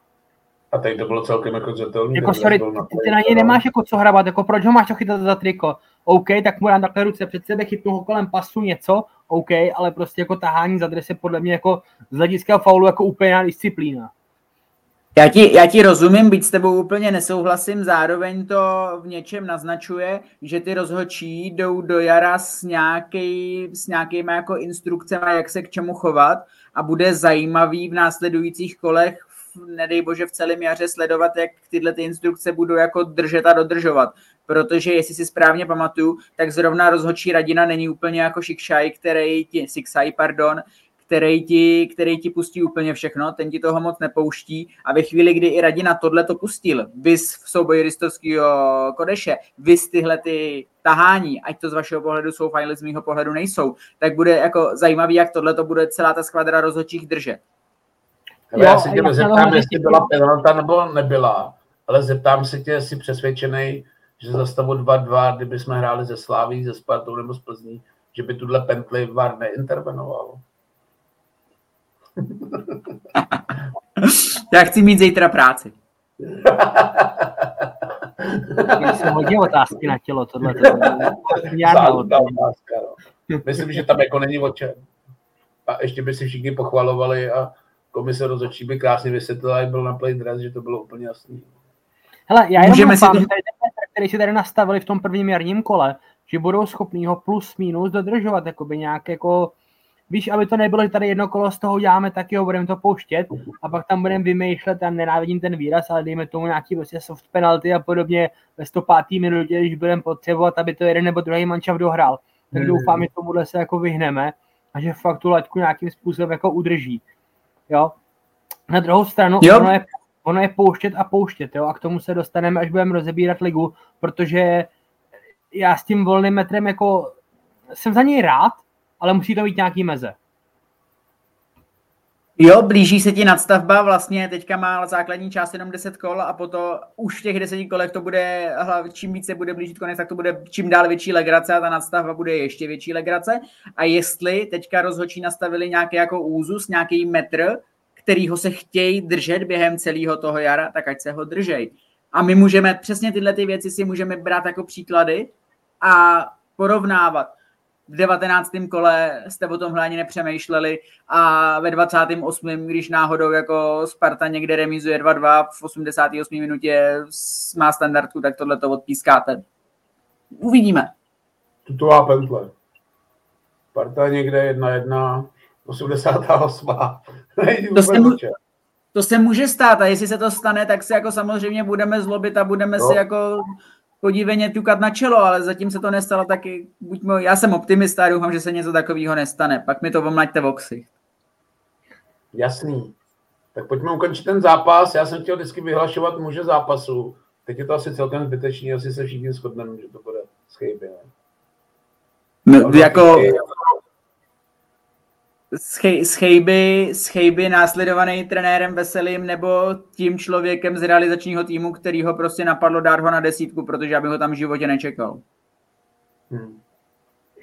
A teď to bylo celkem jako zřetelný. Jako sorry, ty, ty na něj nemáš jako co hrabat, jako proč ho máš to chytat za triko? OK, tak mu dám takhle ruce před sebe, chytnu ho kolem pasu něco, OK, ale prostě jako tahání za dres je podle mě jako z hlediska faulu jako úplně disciplína. Já ti, já ti rozumím, být s tebou úplně nesouhlasím, zároveň to v něčem naznačuje, že ty rozhodčí jdou do jara s, nějaký, s nějakýma jako instrukcemi, jak se k čemu chovat a bude zajímavý v následujících kolech nedej bože v celém jaře sledovat, jak tyhle ty instrukce budou jako držet a dodržovat. Protože jestli si správně pamatuju, tak zrovna rozhodčí radina není úplně jako šikšaj, který ti, Sixaj, pardon, který ti, který ti pustí úplně všechno, ten ti toho moc nepouští a ve chvíli, kdy i Radina tohle to pustil, vys v souboji ristovského kodeše, vys tyhle ty tahání, ať to z vašeho pohledu jsou fajly, z mýho pohledu nejsou, tak bude jako zajímavý, jak tohle to bude celá ta skvadra rozhodčích držet. Ale já se tě zeptám, jestli byla penalta nebo nebyla, ale zeptám se tě, jestli přesvědčený, že za stavu 2-2, kdyby jsme hráli ze Sláví, ze Spartou nebo z Plzní, že by tuhle Pently VAR neintervenoval. Já chci mít zítra práci. Já jsem hodně otázky na tělo, tohle. otázka, no. Myslím, že tam jako není o čem. A ještě by si všichni pochvalovali a komise rozhodčí by krásně vysvětlila, jak byl na play dress, že to bylo úplně jasný. Hele, já jenom doufám, že tady který si tady nastavili v tom prvním jarním kole, že budou schopní ho plus minus dodržovat, jakoby nějak jako, víš, aby to nebylo, že tady jedno kolo z toho děláme, tak jo, budeme to pouštět a pak tam budeme vymýšlet, já nenávidím ten výraz, ale dejme tomu nějaký prostě soft penalty a podobně ve 105. minutě, když budeme potřebovat, aby to jeden nebo druhý mančav dohrál. Tak hmm. doufám, že tomuhle se jako vyhneme a že fakt tu laťku nějakým způsobem jako udrží. Jo. Na druhou stranu, jo. ono je ono je pouštět a pouštět, jo, a k tomu se dostaneme, až budeme rozebírat ligu, protože já s tím volným metrem jako jsem za něj rád, ale musí to být nějaký meze. Jo, blíží se ti nadstavba, vlastně teďka má základní část jenom 10 kol a potom už v těch 10 kolech to bude, čím více bude blížit konec, tak to bude čím dál větší legrace a ta nadstavba bude ještě větší legrace. A jestli teďka rozhočí nastavili nějaký jako úzus, nějaký metr, kterýho se chtějí držet během celého toho jara, tak ať se ho držej. A my můžeme, přesně tyhle ty věci si můžeme brát jako příklady a porovnávat v 19. kole jste o tomhle ani nepřemýšleli a ve 28. když náhodou jako Sparta někde remizuje 2-2 v 88. minutě má standardku, tak tohle to odpískáte. Uvidíme. Tutová pentle. Sparta někde 1-1, 88. to, se, může, to se může stát a jestli se to stane, tak se jako samozřejmě budeme zlobit a budeme no. si jako podíveně ťukat na čelo, ale zatím se to nestalo taky, buďme, já jsem optimista a doufám, že se něco takového nestane, pak mi to omlaďte v oxy. Jasný. Tak pojďme ukončit ten zápas. Já jsem chtěl vždycky vyhlašovat muže zápasu. Teď je to asi celkem zbytečný, asi se všichni shodneme, že to bude schejby. No, jako, Schejby, Schejby následovaný trenérem Veselým nebo tím člověkem z realizačního týmu, který ho prostě napadlo dát ho na desítku, protože já bych ho tam v životě nečekal. Hmm.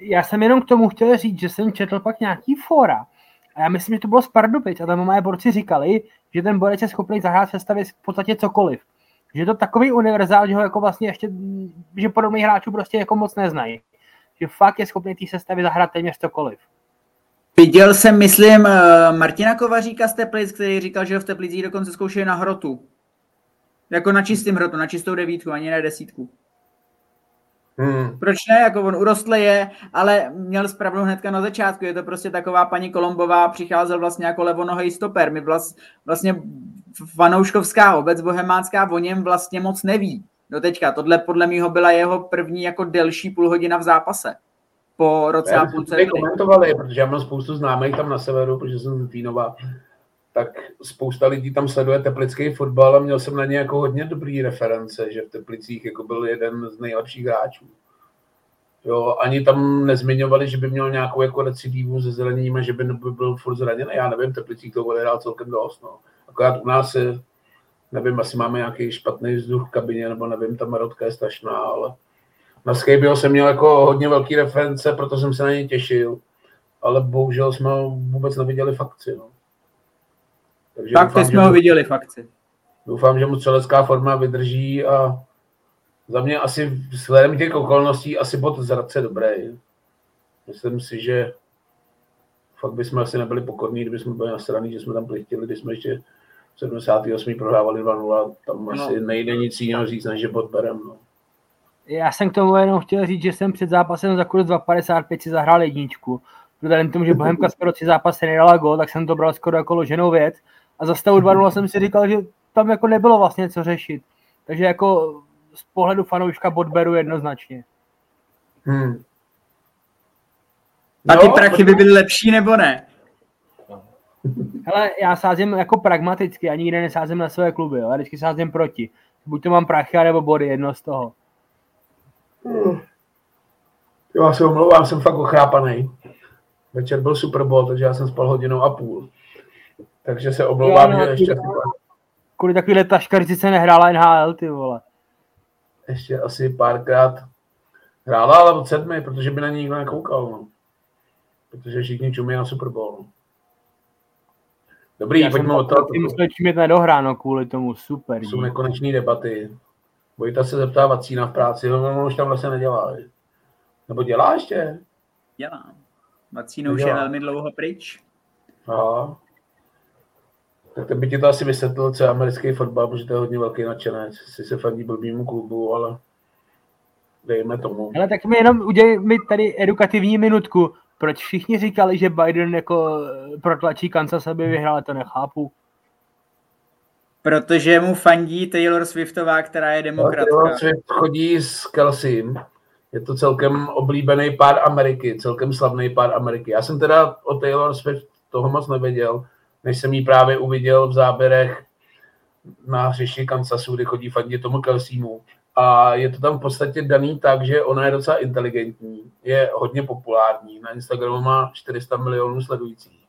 Já jsem jenom k tomu chtěl říct, že jsem četl pak nějaký fora a já myslím, že to bylo z Pardubic a tam moje borci říkali, že ten borec je schopný zahrát v sestavě v podstatě cokoliv. Že je to takový univerzál, že ho jako vlastně ještě, že podobných hráčů prostě jako moc neznají. Že fakt je schopný té sestavy zahrát téměř cokoliv. Viděl jsem, myslím, eh, Martina Kovaříka z Teplic, který říkal, že ho v Teplicích dokonce zkoušeli na hrotu. Jako na čistým hrotu, na čistou devítku, ani na desítku. Hmm. Proč ne? Jako on urostl je, ale měl zpravdu hnedka na začátku. Je to prostě taková paní Kolombová, přicházel vlastně jako levonohej stoper. My vlast, vlastně Vanouškovská obec bohemácká o něm vlastně moc neví. Do teďka. Tohle podle mého byla jeho první jako delší půl hodina v zápase po roce a půlce. komentovali, protože já mám spoustu známých tam na severu, protože jsem z Tínova, tak spousta lidí tam sleduje teplický fotbal a měl jsem na ně jako hodně dobrý reference, že v Teplicích jako byl jeden z nejlepších hráčů. Jo, ani tam nezmiňovali, že by měl nějakou jako recidivu se zelením a že by byl furt zraněný. Já nevím, Teplicích to odehrál celkem dost. No. Akorát u nás je, nevím, asi máme nějaký špatný vzduch v kabině, nebo nevím, ta marotka je strašná, ale na Skybio jsem měl jako hodně velký reference, proto jsem se na něj těšil, ale bohužel jsme ho vůbec neviděli fakci. No. Takže tak doufám, jsme ho viděli fakci. Doufám, že mu střelecká forma vydrží a za mě asi vzhledem těch okolností asi bod zradce dobrý. Myslím si, že fakt bychom asi nebyli pokorní, kdyby jsme byli nasraný, že jsme tam plichtili, když jsme ještě v 78. prohrávali 2-0, tam no. asi nejde nic jiného říct, než že bod berem. No já jsem k tomu jenom chtěl říct, že jsem před zápasem za kurz 2,55 si zahrál jedničku. Vzhledem k tomu, že Bohemka skoro tři zápasy nedala gol, tak jsem to bral skoro jako loženou věc. A za stavu 2 jsem si říkal, že tam jako nebylo vlastně co řešit. Takže jako z pohledu fanouška bod beru jednoznačně. Hmm. A ty no, prachy by byly lepší nebo ne? Hele, já sázím jako pragmaticky, ani nikde nesázím na své kluby, jo? já vždycky sázím proti. Buď to mám prachy, nebo body, jedno z toho. Hmm. Já se omlouvám, jsem fakt ochrápaný. Večer byl Super Bowl, takže já jsem spal hodinu a půl. Takže se omlouvám, že ještě... Kvůli takovýhle taškarici se nehrála NHL, ty vole. Ještě asi párkrát hrála, ale od sedmi, protože by na ní nikdo nekoukal. No. Protože všichni čumí na Super Bowl. No. Dobrý, já pojďme o to. Tím jsme čumět nedohráno kvůli tomu, super. Jsou nekonečné debaty. Vojta se zeptá Vacína v práci, on už tam vlastně nedělá. Nebo dělá ještě? Dělám. Vacína už je velmi dlouho pryč. Aha. Tak ten by ti to asi vysvětlil, co je americký fotbal, protože to je hodně velký nadšenec. Si se fandí blbýmu klubu, ale dejme tomu. Ale tak mi jenom udělej mi tady edukativní minutku. Proč všichni říkali, že Biden jako protlačí Kansas, aby vyhrál, to nechápu. Protože mu fandí Taylor Swiftová, která je demokratka. Taylor Swift chodí s Kelseym. Je to celkem oblíbený pár Ameriky, celkem slavný pár Ameriky. Já jsem teda o Taylor Swift toho moc nevěděl, než jsem ji právě uviděl v záběrech na hřišti Kansasu, kde chodí fandit tomu Kelseymu. A je to tam v podstatě daný tak, že ona je docela inteligentní, je hodně populární, na Instagramu má 400 milionů sledujících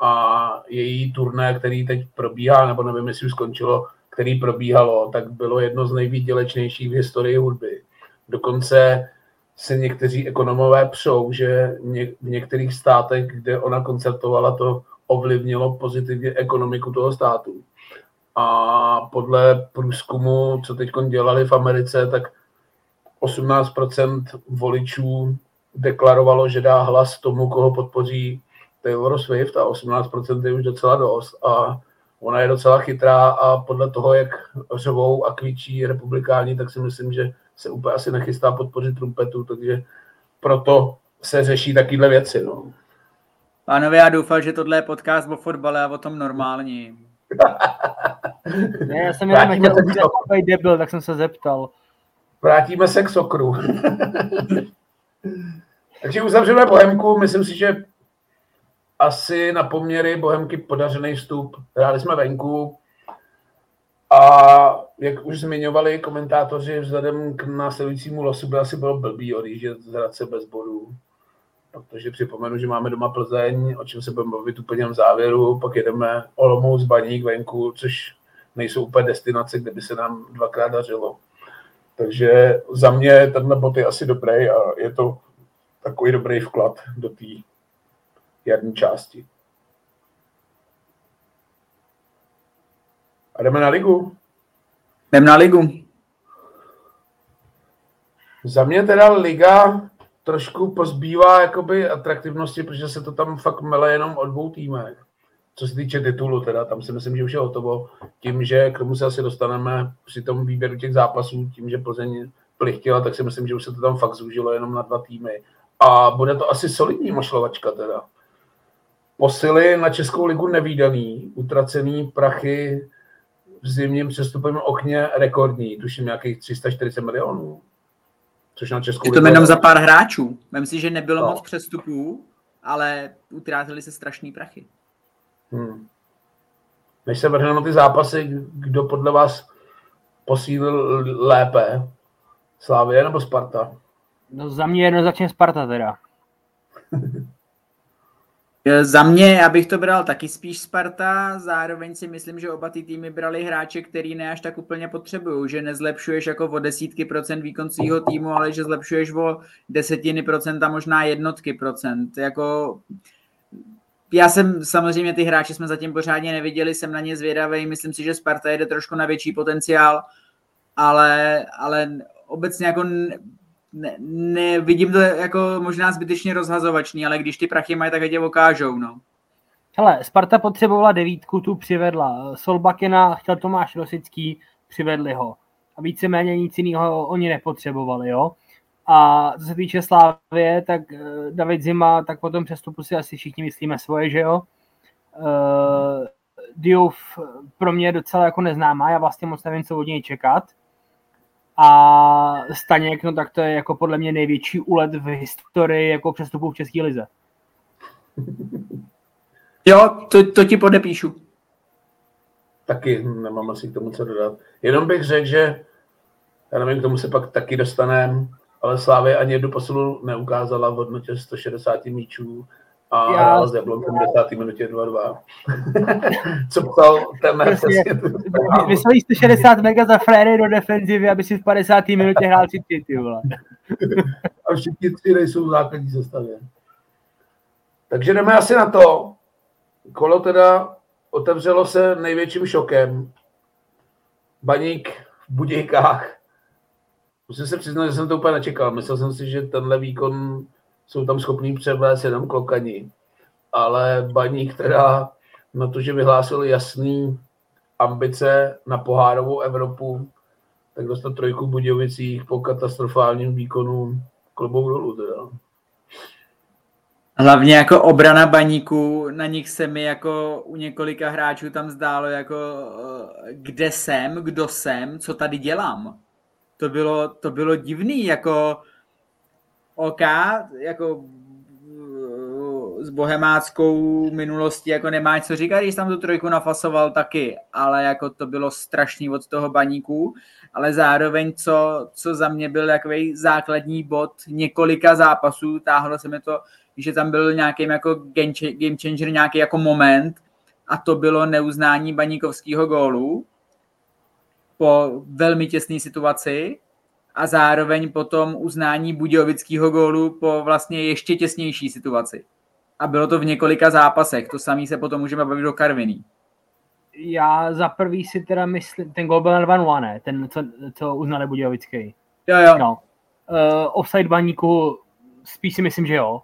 a její turné, který teď probíhá, nebo nevím, jestli už skončilo, který probíhalo, tak bylo jedno z nejvýdělečnějších v historii hudby. Dokonce se někteří ekonomové přou, že v některých státech, kde ona koncertovala, to ovlivnilo pozitivně ekonomiku toho státu. A podle průzkumu, co teď dělali v Americe, tak 18% voličů deklarovalo, že dá hlas tomu, koho podpoří Taylor Swift a 18% je už docela dost. A ona je docela chytrá a podle toho, jak řovou a klíčí republikáni, tak si myslím, že se úplně asi nechystá podpořit trumpetu, takže proto se řeší takovéhle věci. No. Pánové, já doufám, že tohle je podcast o fotbale a o tom normální. ne, já jsem jenom chtěl takový debil, tak jsem se zeptal. Vrátíme se k sokru. takže uzavřeme Bohemku, myslím si, že asi na poměry Bohemky podařený vstup. Hráli jsme venku a jak už zmiňovali komentátoři, vzhledem k následujícímu losu by asi bylo blbý odjíždět z Hradce bez bodů. Protože připomenu, že máme doma Plzeň, o čem se budeme bavit úplně v závěru, pak jedeme Olomouc, Baník venku, což nejsou úplně destinace, kde by se nám dvakrát dařilo. Takže za mě tenhle bod je asi dobrý a je to takový dobrý vklad do té jarní části. A jdeme na ligu. Jdeme na ligu. Za mě teda liga trošku pozbývá jakoby atraktivnosti, protože se to tam fakt mele jenom o dvou týmech. Co se týče titulu, teda tam si myslím, že už je hotovo. Tím, že k tomu se asi dostaneme při tom výběru těch zápasů, tím, že Plzeň plichtila, tak si myslím, že už se to tam fakt zúžilo jenom na dva týmy. A bude to asi solidní mašlovačka teda. Posily na Českou ligu nevýdaný, utracený prachy v zimním přestupovém okně rekordní, tuším nějakých 340 milionů. Což na Českou Je to jenom za pár hráčů. Myslím si, že nebylo no. moc přestupů, ale utráceli se strašný prachy. Hmm. Než se vrhneme na ty zápasy, kdo podle vás posílil lépe? Slávě nebo Sparta? No za mě jednoznačně Sparta teda. Za mě, já bych to bral taky spíš Sparta, zároveň si myslím, že oba ty týmy brali hráče, který ne až tak úplně potřebují, že nezlepšuješ jako o desítky procent výkon svého týmu, ale že zlepšuješ o desetiny procenta, možná jednotky procent. Jako, já jsem samozřejmě ty hráče jsme zatím pořádně neviděli, jsem na ně zvědavý, myslím si, že Sparta jede trošku na větší potenciál, ale, ale obecně jako ne, ne, vidím to jako možná zbytečně rozhazovačný, ale když ty prachy mají, tak je ukážou, no. Hele, Sparta potřebovala devítku, tu přivedla. Solbakina chtěl Tomáš Rosický, přivedli ho. A víceméně nic jiného oni nepotřebovali, jo. A co se týče Slávě, tak eh, David Zima, tak po tom přestupu si asi všichni myslíme svoje, že jo. Uh, Diouf pro mě je docela jako neznámá, já vlastně moc nevím, co od něj čekat a Staněk, no tak to je jako podle mě největší úlet v historii jako přestupu v České lize. Jo, to, to ti podepíšu. Taky nemám asi k tomu co dodat. Jenom bych řekl, že já nevím, k tomu se pak taky dostaneme, ale Slávě ani jednu posilu neukázala v hodnotě 160 míčů a já... s Jablonkem v 10. minutě 2-2. Co psal ten Vyslali 160 mega za fréry do defenzivy, aby si v 50. minutě hrál si ty, ty vole. a všichni tři nejsou v základní sestavě. Takže jdeme asi na to. Kolo teda otevřelo se největším šokem. Baník v Budějkách. Musím se přiznat, že jsem to úplně nečekal. Myslel jsem si, že tenhle výkon jsou tam schopní převést jenom klokani. Ale Baník teda na to, že vyhlásil jasný ambice na pohárovou Evropu, tak dostat trojku Budějovicích po katastrofálním výkonu klubou dolů teda. Hlavně jako obrana baníku, na nich se mi jako u několika hráčů tam zdálo jako eh, kde jsem, kdo jsem, co tady dělám. To bylo, to bylo divný, jako OK, jako s bohemáckou minulostí jako nemá co říkat, když tam tu trojku nafasoval taky, ale jako to bylo strašný od toho baníku, ale zároveň co, co za mě byl takový základní bod několika zápasů, táhlo se mi to že tam byl nějaký jako game changer, nějaký jako moment a to bylo neuznání Baníkovského gólu po velmi těsné situaci a zároveň potom uznání Budějovického gólu po vlastně ještě těsnější situaci. A bylo to v několika zápasech. To samý se potom můžeme bavit do Karviní. Já za prvý si teda myslím, ten gol byl na 2 ne? Ten, co, co uznali Budějovický. Jo, jo. No. Uh, offside baníku spíš si myslím, že jo.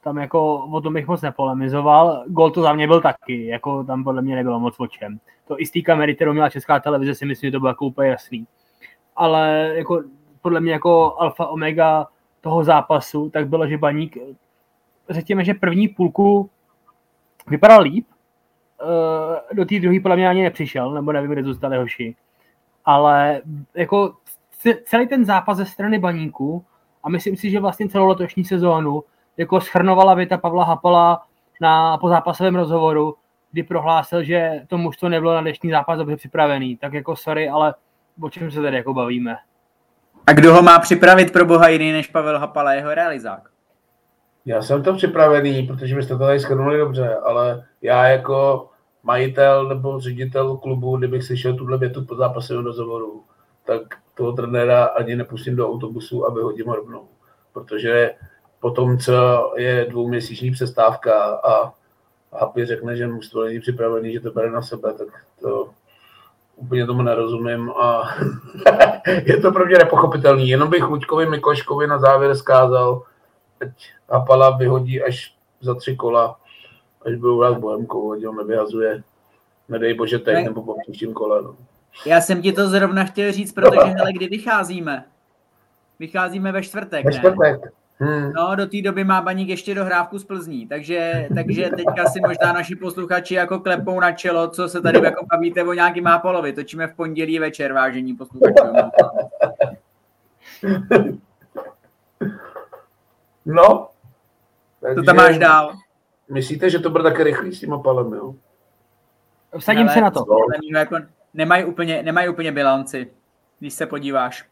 Tam jako o tom bych moc nepolemizoval. Gol to za mě byl taky, jako tam podle mě nebylo moc o čem. To i z té kamery, kterou měla česká televize, si myslím, že to bylo jako úplně jasný. Ale jako podle mě jako alfa omega toho zápasu, tak bylo, že baník, řekněme, že první půlku vypadal líp, uh, do té druhé podle mě ani nepřišel, nebo nevím, kde zůstali hoši. Ale jako celý ten zápas ze strany baníku a myslím si, že vlastně celou letošní sezónu jako schrnovala věta Pavla Hapala na pozápasovém rozhovoru, kdy prohlásil, že to mužstvo nebylo na dnešní zápas dobře připravený. Tak jako sorry, ale o čem se tady jako bavíme? A kdo ho má připravit pro boha jiný než Pavel Hapala, jeho realizák? Já jsem to připravený, protože byste to tady schrnuli dobře, ale já jako majitel nebo ředitel klubu, kdybych slyšel tuhle větu po zápasovém rozhovoru, tak toho trenéra ani nepustím do autobusu a vyhodím ho rovnou. Protože po tom, co je dvouměsíční přestávka a Happy řekne, že mužstvo není připravený, že to bere na sebe, tak to úplně tomu nerozumím a je to pro mě nepochopitelný. Jenom bych Luďkovi Mikoškovi na závěr skázal, ať Apala vyhodí až za tři kola, až budou hrát Bohemkou, ať on nevyhazuje, nedej bože teď ne. nebo po příštím kole. No. Já jsem ti to zrovna chtěl říct, protože hele, kdy vycházíme? Vycházíme ve čtvrtek, Ve čtvrtek. Ne? Hmm. No, do té doby má Baník ještě dohrávku z Plzní, takže, takže teďka si možná naši posluchači jako klepou na čelo, co se tady jako bavíte o nějaký Mápolovi. Točíme v pondělí večer, vážení posluchači. No. Takže... To tam máš dál. Myslíte, že to bude také rychlý s tím opalem, jo? Vsadím se na to. Jako nemají, úplně, nemají úplně bilanci, když se podíváš.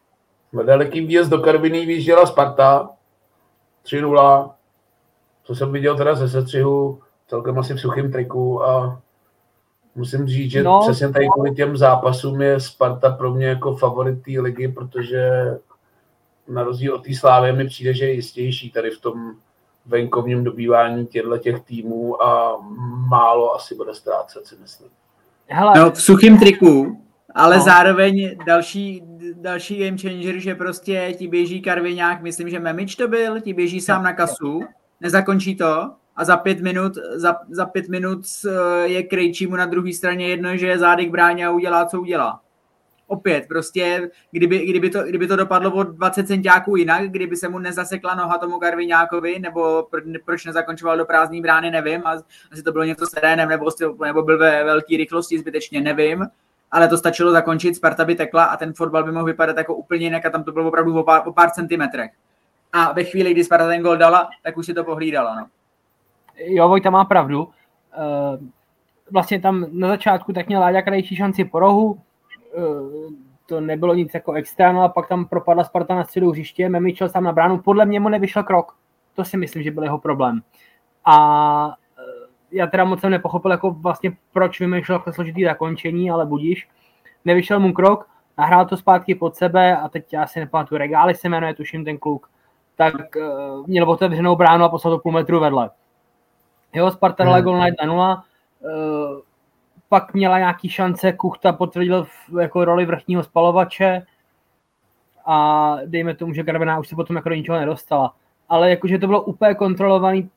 Daleký výjezd do Karviny vyjížděla Sparta, 3-0, co jsem viděl teda ze sestřihu, celkem asi v suchém triku a musím říct, že no. přesně tady kvůli těm zápasům je Sparta pro mě jako favorit té ligy, protože na rozdíl od té slávy mi přijde, že je jistější tady v tom venkovním dobývání těchto těch týmů a málo asi bude ztrácet, si myslím. Hele. No, v suchém triku, ale no. zároveň další, další game changer, že prostě ti běží Karviňák, myslím, že Memič to byl, ti běží sám na kasu, nezakončí to a za pět minut, za, za pět minut eh, je Krejčímu na druhé straně jedno, že zády k bráně a udělá, co udělá. Opět, prostě, kdyby, kdyby, to, kdyby to dopadlo o 20 centiáků jinak, kdyby se mu nezasekla noha tomu Karviňákovi, nebo proč nezakončoval do prázdné brány, nevím, a asi to bylo něco s terénem, nebo, nebo byl ve velké rychlosti zbytečně, nevím, ale to stačilo zakončit, Sparta by tekla a ten fotbal by mohl vypadat jako úplně jinak a tam to bylo opravdu o pár, o pár centimetrech. A ve chvíli, kdy Sparta ten gol dala, tak už si to pohlídala. No. Jo, Vojta má pravdu. Uh, vlastně tam na začátku tak měl Láďa krajší šanci po rohu, uh, to nebylo nic jako extra, no a pak tam propadla Sparta na středu hřiště, Memičel tam na bránu, podle mě mu nevyšel krok. To si myslím, že byl jeho problém. A já teda moc jsem nepochopil, jako vlastně proč vymýšlel takhle složitý zakončení, ale budíš. Nevyšel mu krok, nahrál to zpátky pod sebe a teď já si nepamatuju, Regály se jmenuje, tuším ten kluk, tak uh, měl otevřenou bránu a poslal to půl metru vedle. Jo, Sparta dala hmm. gol na 1-0, uh, pak měla nějaký šance, Kuchta potvrdil v, jako roli vrchního spalovače a dejme tomu, že Garbená už se potom jako do ničeho nedostala. Ale jakože to bylo úplně kontrolovaný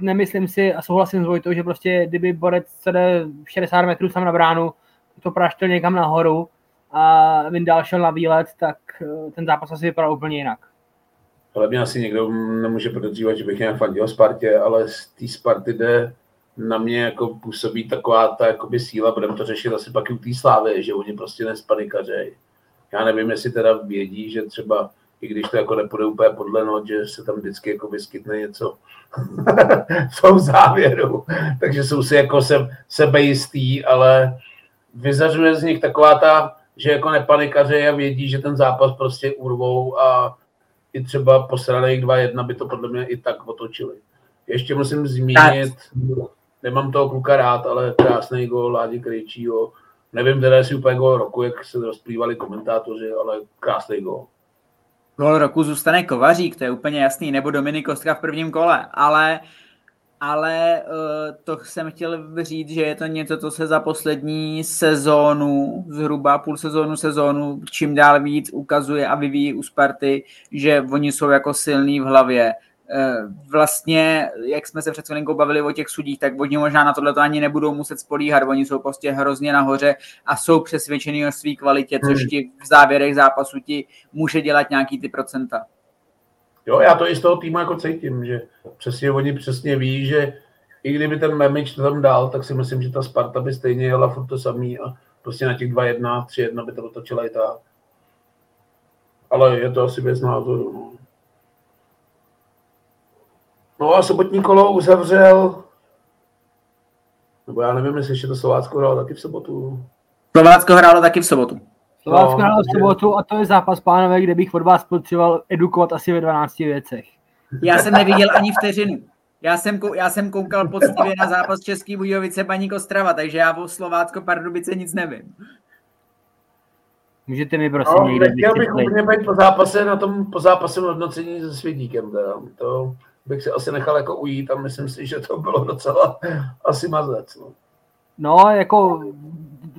nemyslím si a souhlasím s Vojtou, že prostě kdyby borec se jde 60 metrů sam na bránu, to praštil někam nahoru a Vindal šel na výlet, tak eh, ten zápas asi vypadal úplně jinak. Ale mě asi někdo nemůže podezřívat, že bych nějak fandil Spartě, ale z té Sparty jde na mě jako působí taková ta jakoby síla, budeme to řešit asi pak i u té slávy, že oni prostě nespanikařejí. Já nevím, jestli teda vědí, že třeba i když to jako nepůjde úplně podle noc, že se tam vždycky jako vyskytne něco v tom závěru. Takže jsou si jako se, sebejistý, ale vyzařuje z nich taková ta, že jako nepanikaře a vědí, že ten zápas prostě urvou a i třeba posraných 2-1 by to podle mě i tak otočili. ještě musím zmínit, nemám toho kluka rád, ale krásný gol Ládi Krejčího. Nevím teda, jestli úplně gol roku, jak se rozplývali komentátoři, ale krásný gol. Gol roku zůstane Kovařík, to je úplně jasný, nebo Dominik Kostka v prvním kole, ale ale uh, to jsem chtěl říct, že je to něco, co se za poslední sezónu, zhruba půl sezónu, sezónu, čím dál víc ukazuje a vyvíjí u Sparty, že oni jsou jako silní v hlavě. Uh, vlastně, jak jsme se před chvilinkou bavili o těch sudích, tak oni možná na tohle ani nebudou muset spolíhat, oni jsou prostě hrozně nahoře a jsou přesvědčení o své kvalitě, což hmm. ti v závěrech zápasu ti může dělat nějaký ty procenta. Jo, já to i z toho týmu jako cítím, že přesně oni přesně ví, že i kdyby ten Memič to tam dal, tak si myslím, že ta Sparta by stejně jela furt to samý a prostě na těch 2-1, 3-1 by to otočila i tak. Ale je to asi bez názoru. No. No a sobotní kolo uzavřel, nebo já nevím, jestli ještě to Slovácko hrálo taky v sobotu. Slovácko hrálo taky v sobotu. Slovácko no, v sobotu a to je zápas, pánové, kde bych od vás potřeboval edukovat asi ve 12 věcech. Já jsem neviděl ani vteřinu. Já jsem, já jsem koukal poctivě na zápas Český Budějovice Baník Ostrava, takže já o Slovácko Pardubice nic nevím. Můžete mi prosím no, někde Chtěl bych úplně být po zápase na tom po zápase hodnocení se Svědíkem. Teda. To bych si asi nechal jako ujít a myslím si, že to bylo docela asi mazec. No. No, jako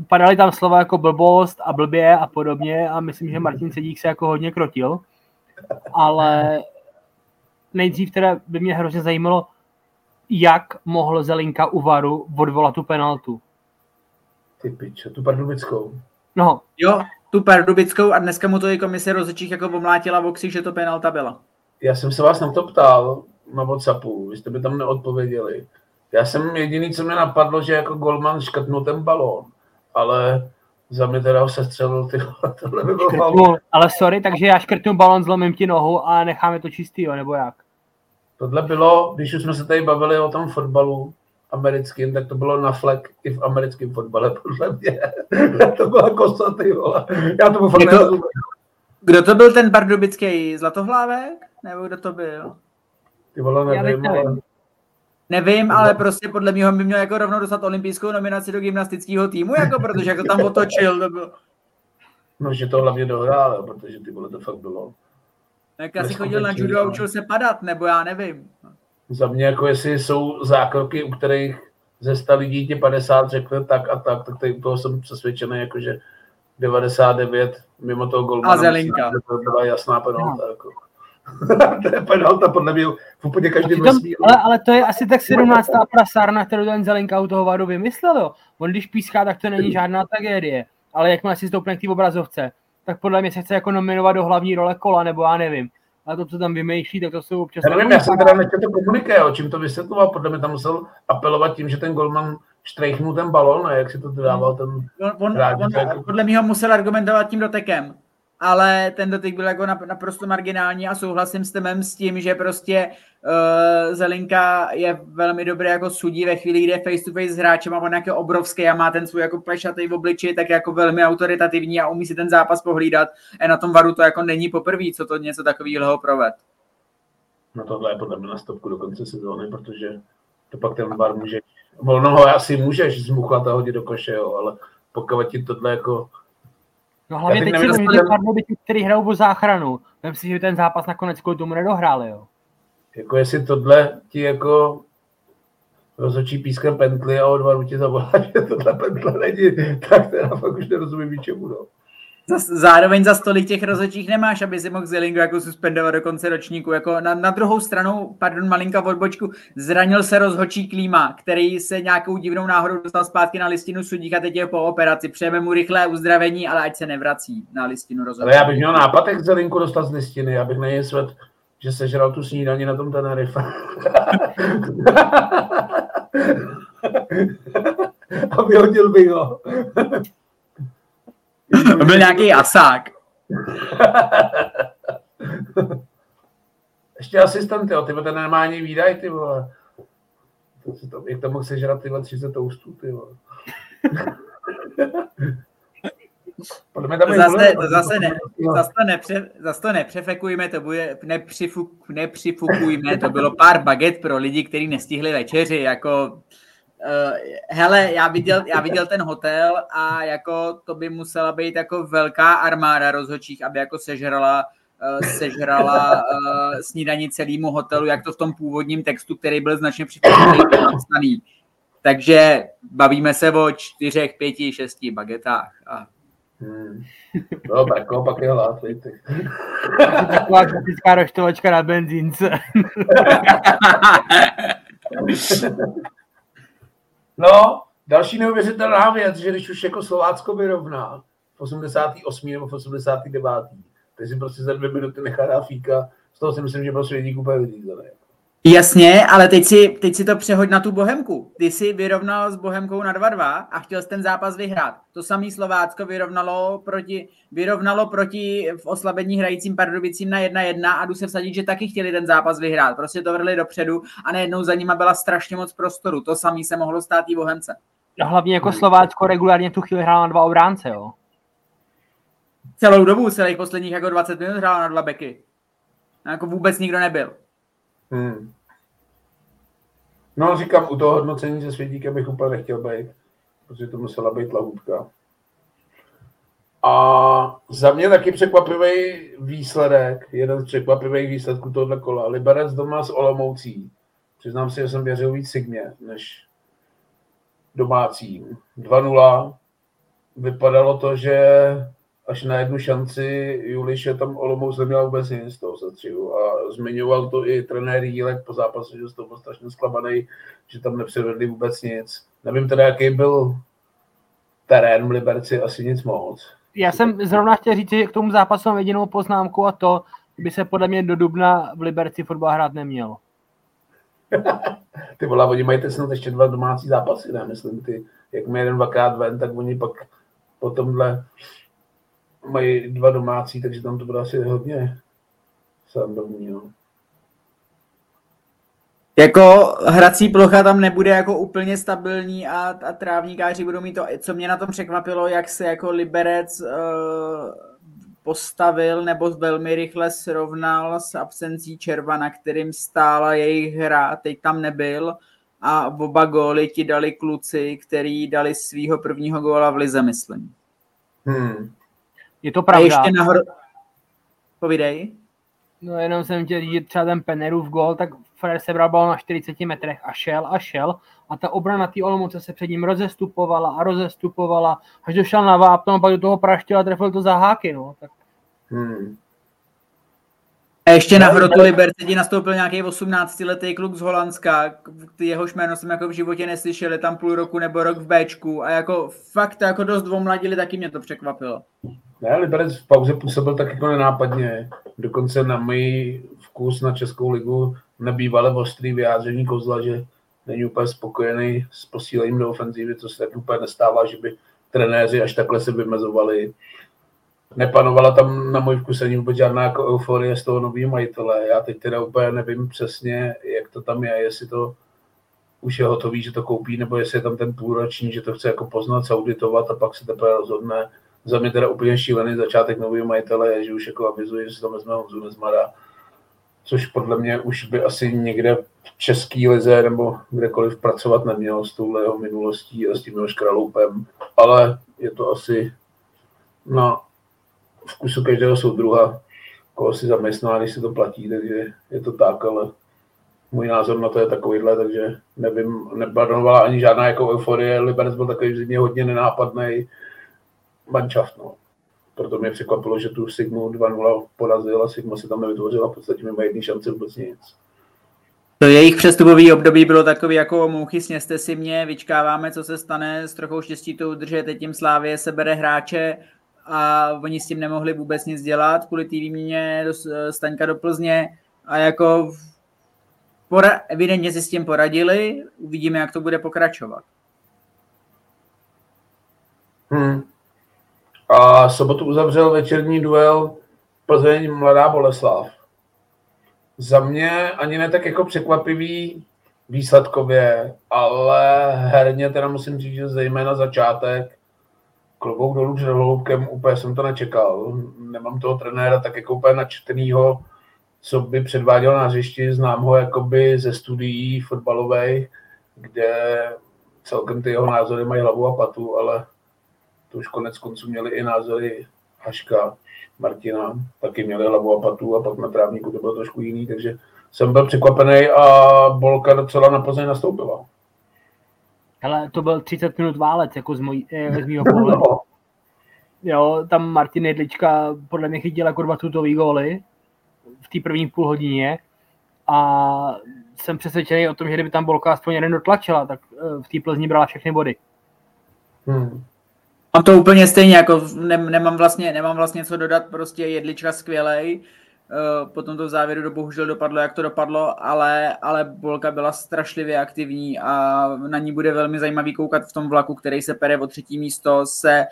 padaly tam slova jako blbost a blbě a podobně a myslím, že Martin Sedík se jako hodně krotil, ale nejdřív teda by mě hrozně zajímalo, jak mohl Zelinka u Varu odvolat tu penaltu. Ty piče, tu pardubickou. No. Jo, tu pardubickou a dneska mu to i komise rozhodčích jako pomlátila v že to penalta byla. Já jsem se vás na to ptal na Whatsappu, vy jste mi tam neodpověděli. Já jsem jediný, co mě napadlo, že jako golman škrtnul ten balón, ale za mě teda ho sestřelil, ty tohle by bylo Ale sorry, takže já škrtnu balón, zlomím ti nohu a necháme to čistý, jo, nebo jak? Tohle bylo, když už jsme se tady bavili o tom fotbalu americkým, tak to bylo na flek i v americkém fotbale, podle mě. to byla kosa, ty vole. Já to fakt jako, Kdo to byl ten pardubický Zlatohlávek? Nebo kdo to byl? Ty vole, nevím, nevím. Nevím, ale prostě podle mě by měl jako rovnou dostat olympijskou nominaci do gymnastického týmu, jako protože jako tam otočil, to bylo. No, že to hlavně dohrál, protože ty vole to fakt bylo. Tak asi chodil na judo a učil se padat, nebo já nevím. Za mě jako jestli jsou zákroky, u kterých ze 100 lidí ti 50 řekne tak a tak, tak tady toho jsem přesvědčený, jako že 99 mimo toho golmana. A Zelinka. To byla jasná penalta. No. Jako. to je penalta podle mě v úplně každém ale, ale, to je asi tak 17. prasárna, kterou ten Zelenka u toho Vadu vymyslel. Jo. On když píská, tak to není žádná tragédie. Ale jakmile si stoupne k té obrazovce, tak podle mě se chce jako nominovat do hlavní role kola, nebo já nevím. A to, co tam vymýšlí, tak to jsou občas... Já nevím, já jsem teda nechtěl to komuniké, o čím to vysvětloval, podle mě tam musel apelovat tím, že ten golman štrejchnul ten balon a jak si to dával ten... On, on, on. Podle mě ho musel argumentovat tím dotekem ale ten dotyk byl jako naprosto marginální a souhlasím s temem s tím, že prostě uh, Zelinka je velmi dobrý jako sudí ve chvíli, kdy je face to face s hráčem a on jako obrovský a má ten svůj jako plešatý v obliči, tak jako velmi autoritativní a umí si ten zápas pohlídat. A na tom varu to jako není poprvé, co to něco takového proved. No tohle je podle mě na stopku do konce sezóny, protože to pak ten var může, volno ho asi můžeš zmuchlat a hodit do koše, jo, ale pokud ti tohle jako No hlavně teď si nevím, že Pardubice, který hrajou o záchranu. Myslím si, že ten zápas nakonec kvůli tomu nedohráli, jo. Jako jestli tohle ti jako rozhodčí pískem pently a o dva ti zavolá, že tohle pentle není, tak teda fakt už nerozumím čemu, no. Zároveň za stolik těch rozhodčích nemáš, aby si mohl Zelingu jako suspendovat do konce ročníku. Jako na, na druhou stranu, pardon, malinka odbočku, zranil se rozhodčí Klíma, který se nějakou divnou náhodou dostal zpátky na listinu sudík a teď je po operaci. Přejeme mu rychlé uzdravení, ale ať se nevrací na listinu rozhodčí. Ale já bych měl nápad, jak Zelinku dostat z listiny, já bych něj svět, že sežral tu snídaní na tom Tenerife. a vyhodil bych ho. To byl nějaký asák. Ještě asistent, jo, ty ten normální výdaj, ty vole. To, jak to mohl sežrat tyhle 30 toastů, ty vole. Podle mě tam zase, to zase, ne, zase, to nepře, zase to nepřefekujme, to bude, nepřifuk, nepřifukujme, to bylo pár baget pro lidi, kteří nestihli večeři, jako Uh, hele, já viděl, já viděl ten hotel a jako to by musela být jako velká armáda rozhodčích, aby jako sežrala uh, sežrala uh, snídaní celému hotelu, jak to v tom původním textu, který byl značně připravený Takže bavíme se o čtyřech, pěti, šesti bagetách. A... Hmm. No, tak pak je Taková klasická roštovačka na benzínce. No, další neuvěřitelná věc, že když už jako Slovácko vyrovná v 88. nebo v 89. tak si prostě za dvě minuty nechá dát fíka, z toho si myslím, že prostě lidí úplně vyřízený. Jasně, ale teď si, teď si to přehoď na tu Bohemku. Ty jsi vyrovnal s Bohemkou na 2-2 a chtěl jsi ten zápas vyhrát. To samé Slovácko vyrovnalo proti, vyrovnalo proti v oslabení hrajícím Pardubicím na 1-1 a jdu se vsadit, že taky chtěli ten zápas vyhrát. Prostě to vrli dopředu a najednou za nima byla strašně moc prostoru. To samé se mohlo stát i Bohemce. A hlavně jako Slovácko regulárně tu chvíli hrálo na dva obránce, jo? Celou dobu, celých posledních jako 20 minut hrálo na dva beky. A jako vůbec nikdo nebyl. Hmm. No, říkám, u toho hodnocení se svědíkem bych úplně nechtěl být, protože to musela být lahůdka. A za mě taky překvapivý výsledek, jeden z překvapivých výsledků tohoto kola. Liberec doma s Olomoucí. Přiznám si, že jsem věřil víc Sigmě, než domácím. 2-0. Vypadalo to, že až na jednu šanci Juliše tam Olomouc neměl vůbec nic z toho setřihu. A zmiňoval to i trenér Jílek po zápase, že z toho byl strašně zklamaný, že tam nepřevedli vůbec nic. Nevím teda, jaký byl terén v Liberci, asi nic moc. Já jsem zrovna chtěl říct, že k tomu zápasu mám jedinou poznámku a to, by se podle mě do Dubna v Liberci fotbal hrát neměl. ty vole, oni mají teď snad ještě dva domácí zápasy, ne? Myslím, ty, jak mi jeden dvakrát ven, tak oni pak po tomhle mají dva domácí, takže tam to bude asi hodně srandovní. No. Jako hrací plocha tam nebude jako úplně stabilní a, a trávníkáři budou mít to, co mě na tom překvapilo, jak se jako Liberec uh, postavil nebo velmi rychle srovnal s absencí Červa, na kterým stála jejich hra, teď tam nebyl a oba góly ti dali kluci, který dali svého prvního góla v Lize, myslím. Hmm. Je to pravda. A ještě nahoru... Povídej. No jenom jsem chtěl říct, třeba ten Penerův gol, tak Fred sebral bal na 40 metrech a šel a šel a ta obrana té Olomouce se před ním rozestupovala a rozestupovala, až došel na vápno a pak do toho praštil a trefil to za háky, no. Tak... Hmm. A ještě na hrotu Liberci nastoupil nějaký 18-letý kluk z Holandska, jehož jméno jsem jako v životě neslyšel, je tam půl roku nebo rok v Bčku a jako fakt jako dost dvomladili, taky mě to překvapilo. Ne, Liberec v pauze působil tak jako nenápadně. Dokonce na můj vkus na Českou ligu nebývalé ostrý vyjádření Kozla, že není úplně spokojený s posílením do ofenzívy, co se tak úplně nestává, že by trenéři až takhle se vymezovali. Nepanovala tam na můj vkus ani vůbec žádná jako euforie z toho nového majitele. Já teď teda úplně nevím přesně, jak to tam je, jestli to už je hotový, že to koupí, nebo jestli je tam ten půlroční, že to chce jako poznat, auditovat a pak se teprve rozhodne, za mě teda úplně šílený začátek nového majitele je, že už jako avizuje, že si to vezme Honzu Nezmara, což podle mě už by asi někde v český lize nebo kdekoliv pracovat neměl s touhle jeho minulostí a s tím jeho škraloupem, ale je to asi na vkusu každého soudruha, koho si zaměstná, když si to platí, takže je to tak, ale můj názor na to je takovýhle, takže nevím, nepanovala ani žádná jako euforie, Liberec byl takový hodně nenápadný, manšaft. No. Proto mě překvapilo, že tu Sigmu 2-0 porazil a Sigma se tam nevytvořila, v podstatě mimo jedný šance vůbec nic. To jejich přestupový období bylo takový jako mouchy, sněste si mě, vyčkáváme, co se stane, s trochou štěstí to udržet, teď tím Slávě sebere hráče a oni s tím nemohli vůbec nic dělat kvůli té výměně do Staňka do Plzně a jako pora- evidentně si s tím poradili, uvidíme, jak to bude pokračovat. Hmm. A sobotu uzavřel večerní duel Plzeň Mladá Boleslav. Za mě ani ne tak jako překvapivý výsledkově, ale herně teda musím říct, že zejména začátek klobouk dolů před Holoubkem, úplně jsem to nečekal. Nemám toho trenéra tak jako úplně načtenýho, co by předváděl na hřišti, znám ho jakoby ze studií fotbalových, kde celkem ty jeho názory mají hlavu a patu, ale to už konec konců měli i názory Haška, Martina, taky měli hlavu a patu a pak na právníku to bylo trošku jiný, takže jsem byl překvapený a Bolka docela na Plzeň nastoupila. Ale to byl 30 minut válec, jako z, mojí, eh, z mýho pohledu. No. Jo, tam Martin Jedlička podle mě chytil jako dva tutový góly v té první půl hodině a jsem přesvědčený o tom, že kdyby tam Bolka aspoň jeden dotlačila, tak eh, v té Plzni brala všechny body. Hmm. A to úplně stejně, jako ne, nemám, vlastně, nemám vlastně co dodat, prostě Jedlička skvělej, potom to v závěru do bohužel dopadlo, jak to dopadlo, ale, ale Bolka byla strašlivě aktivní a na ní bude velmi zajímavý koukat v tom vlaku, který se pere o třetí místo, se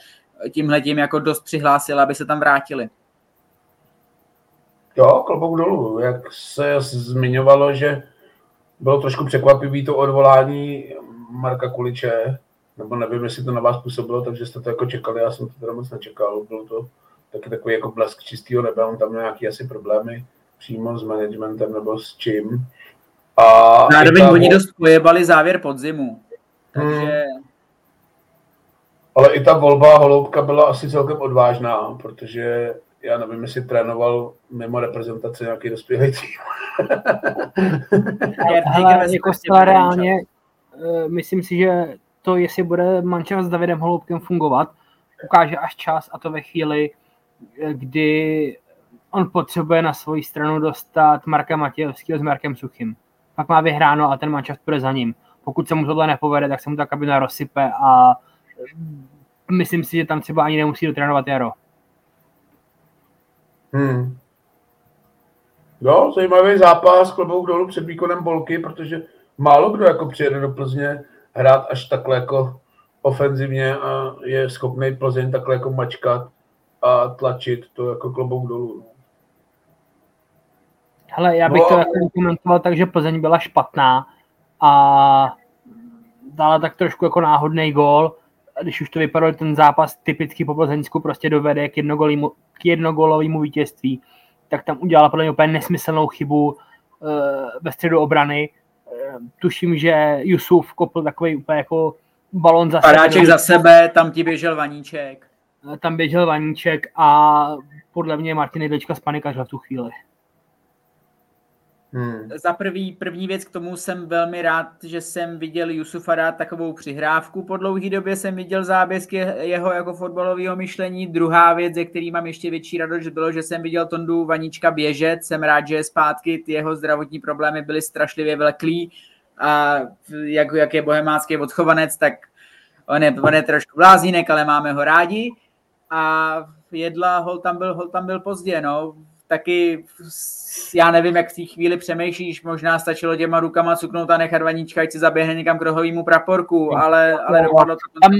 tímhletím jako dost přihlásila, aby se tam vrátili. Jo, klobouk dolů. Jak se zmiňovalo, že bylo trošku překvapivý to odvolání Marka Kuliče, nebo nevím, jestli to na vás působilo, takže jste to jako čekali, já jsem to teda moc nečekal, bylo to taky takový jako blesk čistého nebe, on tam měl nějaký asi problémy přímo s managementem nebo s čím. A Zároveň ta... oni dost pojebali závěr podzimu, takže... Hmm. Ale i ta volba Holoubka byla asi celkem odvážná, protože já nevím, jestli trénoval mimo reprezentaci nějaký dospělý tým. Ale jako reálně, eh, myslím si, že to, jestli bude mančev s Davidem Holoubkem fungovat, ukáže až čas a to ve chvíli, kdy on potřebuje na svoji stranu dostat Marka Matějovského s Markem Suchým. Pak má vyhráno a ten mančaft bude za ním. Pokud se mu tohle nepovede, tak se mu ta kabina rozsype a myslím si, že tam třeba ani nemusí dotrénovat Jaro. Hmm. Jo, zajímavý zápas, klobouk dolů před výkonem Bolky, protože málo kdo jako přijede do Plzně hrát až takhle jako ofenzivně a je schopný Plzeň takhle jako mačkat a tlačit to jako klobouk dolů. No. Hele, já bych no, to jako komentoval tak, že Plzeň byla špatná a dala tak trošku jako náhodný gól. Když už to vypadalo, ten zápas typicky po Plzeňsku prostě dovede k, jednogolímu, k jednogolovému vítězství, tak tam udělala podle mě úplně nesmyslnou chybu uh, ve středu obrany. Uh, tuším, že Jusuf kopl takový úplně jako balon za Padáček sebe. za sebe, tam ti běžel Vaníček. Tam běžel Vaníček a podle mě Martin Jedlička spanikařil v tu chvíli. Hmm. Za prvý, první věc k tomu jsem velmi rád, že jsem viděl Jusufa dát takovou přihrávku. Po dlouhé době jsem viděl zábězky jeho jako fotbalového myšlení. Druhá věc, ze který mám ještě větší radost, bylo, že jsem viděl Tondu Vanička běžet. Jsem rád, že je zpátky. Ty jeho zdravotní problémy byly strašlivě velklý a jak, jak je bohemácký odchovanec, tak on je, on je trošku blázínek, ale máme ho rádi. A jedla, hol tam byl, hol tam byl pozdě, no. Taky já nevím, jak v té chvíli přemýšlíš, možná stačilo těma rukama cuknout a nechat vaníčka, ať si zaběhne někam k rohovému praporku, ale, ale dopadlo to tam,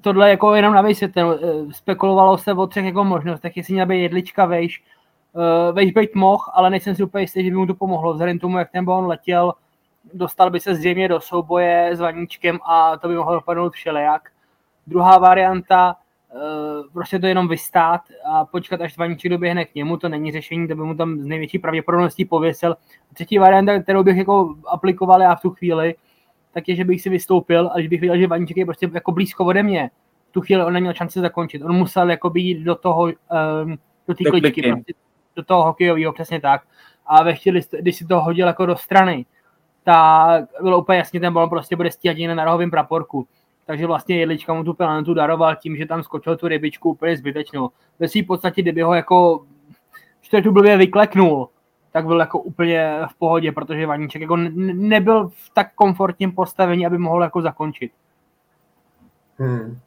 tohle jako jenom na vysvětlení. Eh, spekulovalo se o třech jako možnostech, jestli měl být jedlička vejš, uh, vejš být moh, ale nejsem si úplně jistý, že by mu to pomohlo. Vzhledem tomu, jak ten balon letěl, dostal by se zřejmě do souboje s Vaníčkem a to by mohlo dopadnout všelijak. Druhá varianta, eh, prostě to jenom vystát a počkat, až Vaníček doběhne k němu, to není řešení, to by mu tam z největší pravděpodobností pověsil. Třetí varianta, kterou bych jako aplikoval já v tu chvíli, tak je, že bych si vystoupil a když bych viděl, že Vaníček je prostě jako blízko ode mě, v tu chvíli on neměl šanci zakončit. On musel jako být do toho, um, do té kličky, prostě, do toho hokejového, přesně tak. A ve chvíli, když si to hodil jako do strany, tak bylo úplně jasně, ten balon prostě bude stíhat na rohovém praporku. Takže vlastně Jedlička mu tu penaltu daroval tím, že tam skočil tu rybičku úplně zbytečnou. Ve svým podstatě, kdyby ho jako tu blbě vykleknul, tak byl jako úplně v pohodě, protože Vaníček jako nebyl v tak komfortním postavení, aby mohl jako zakončit. Hmm.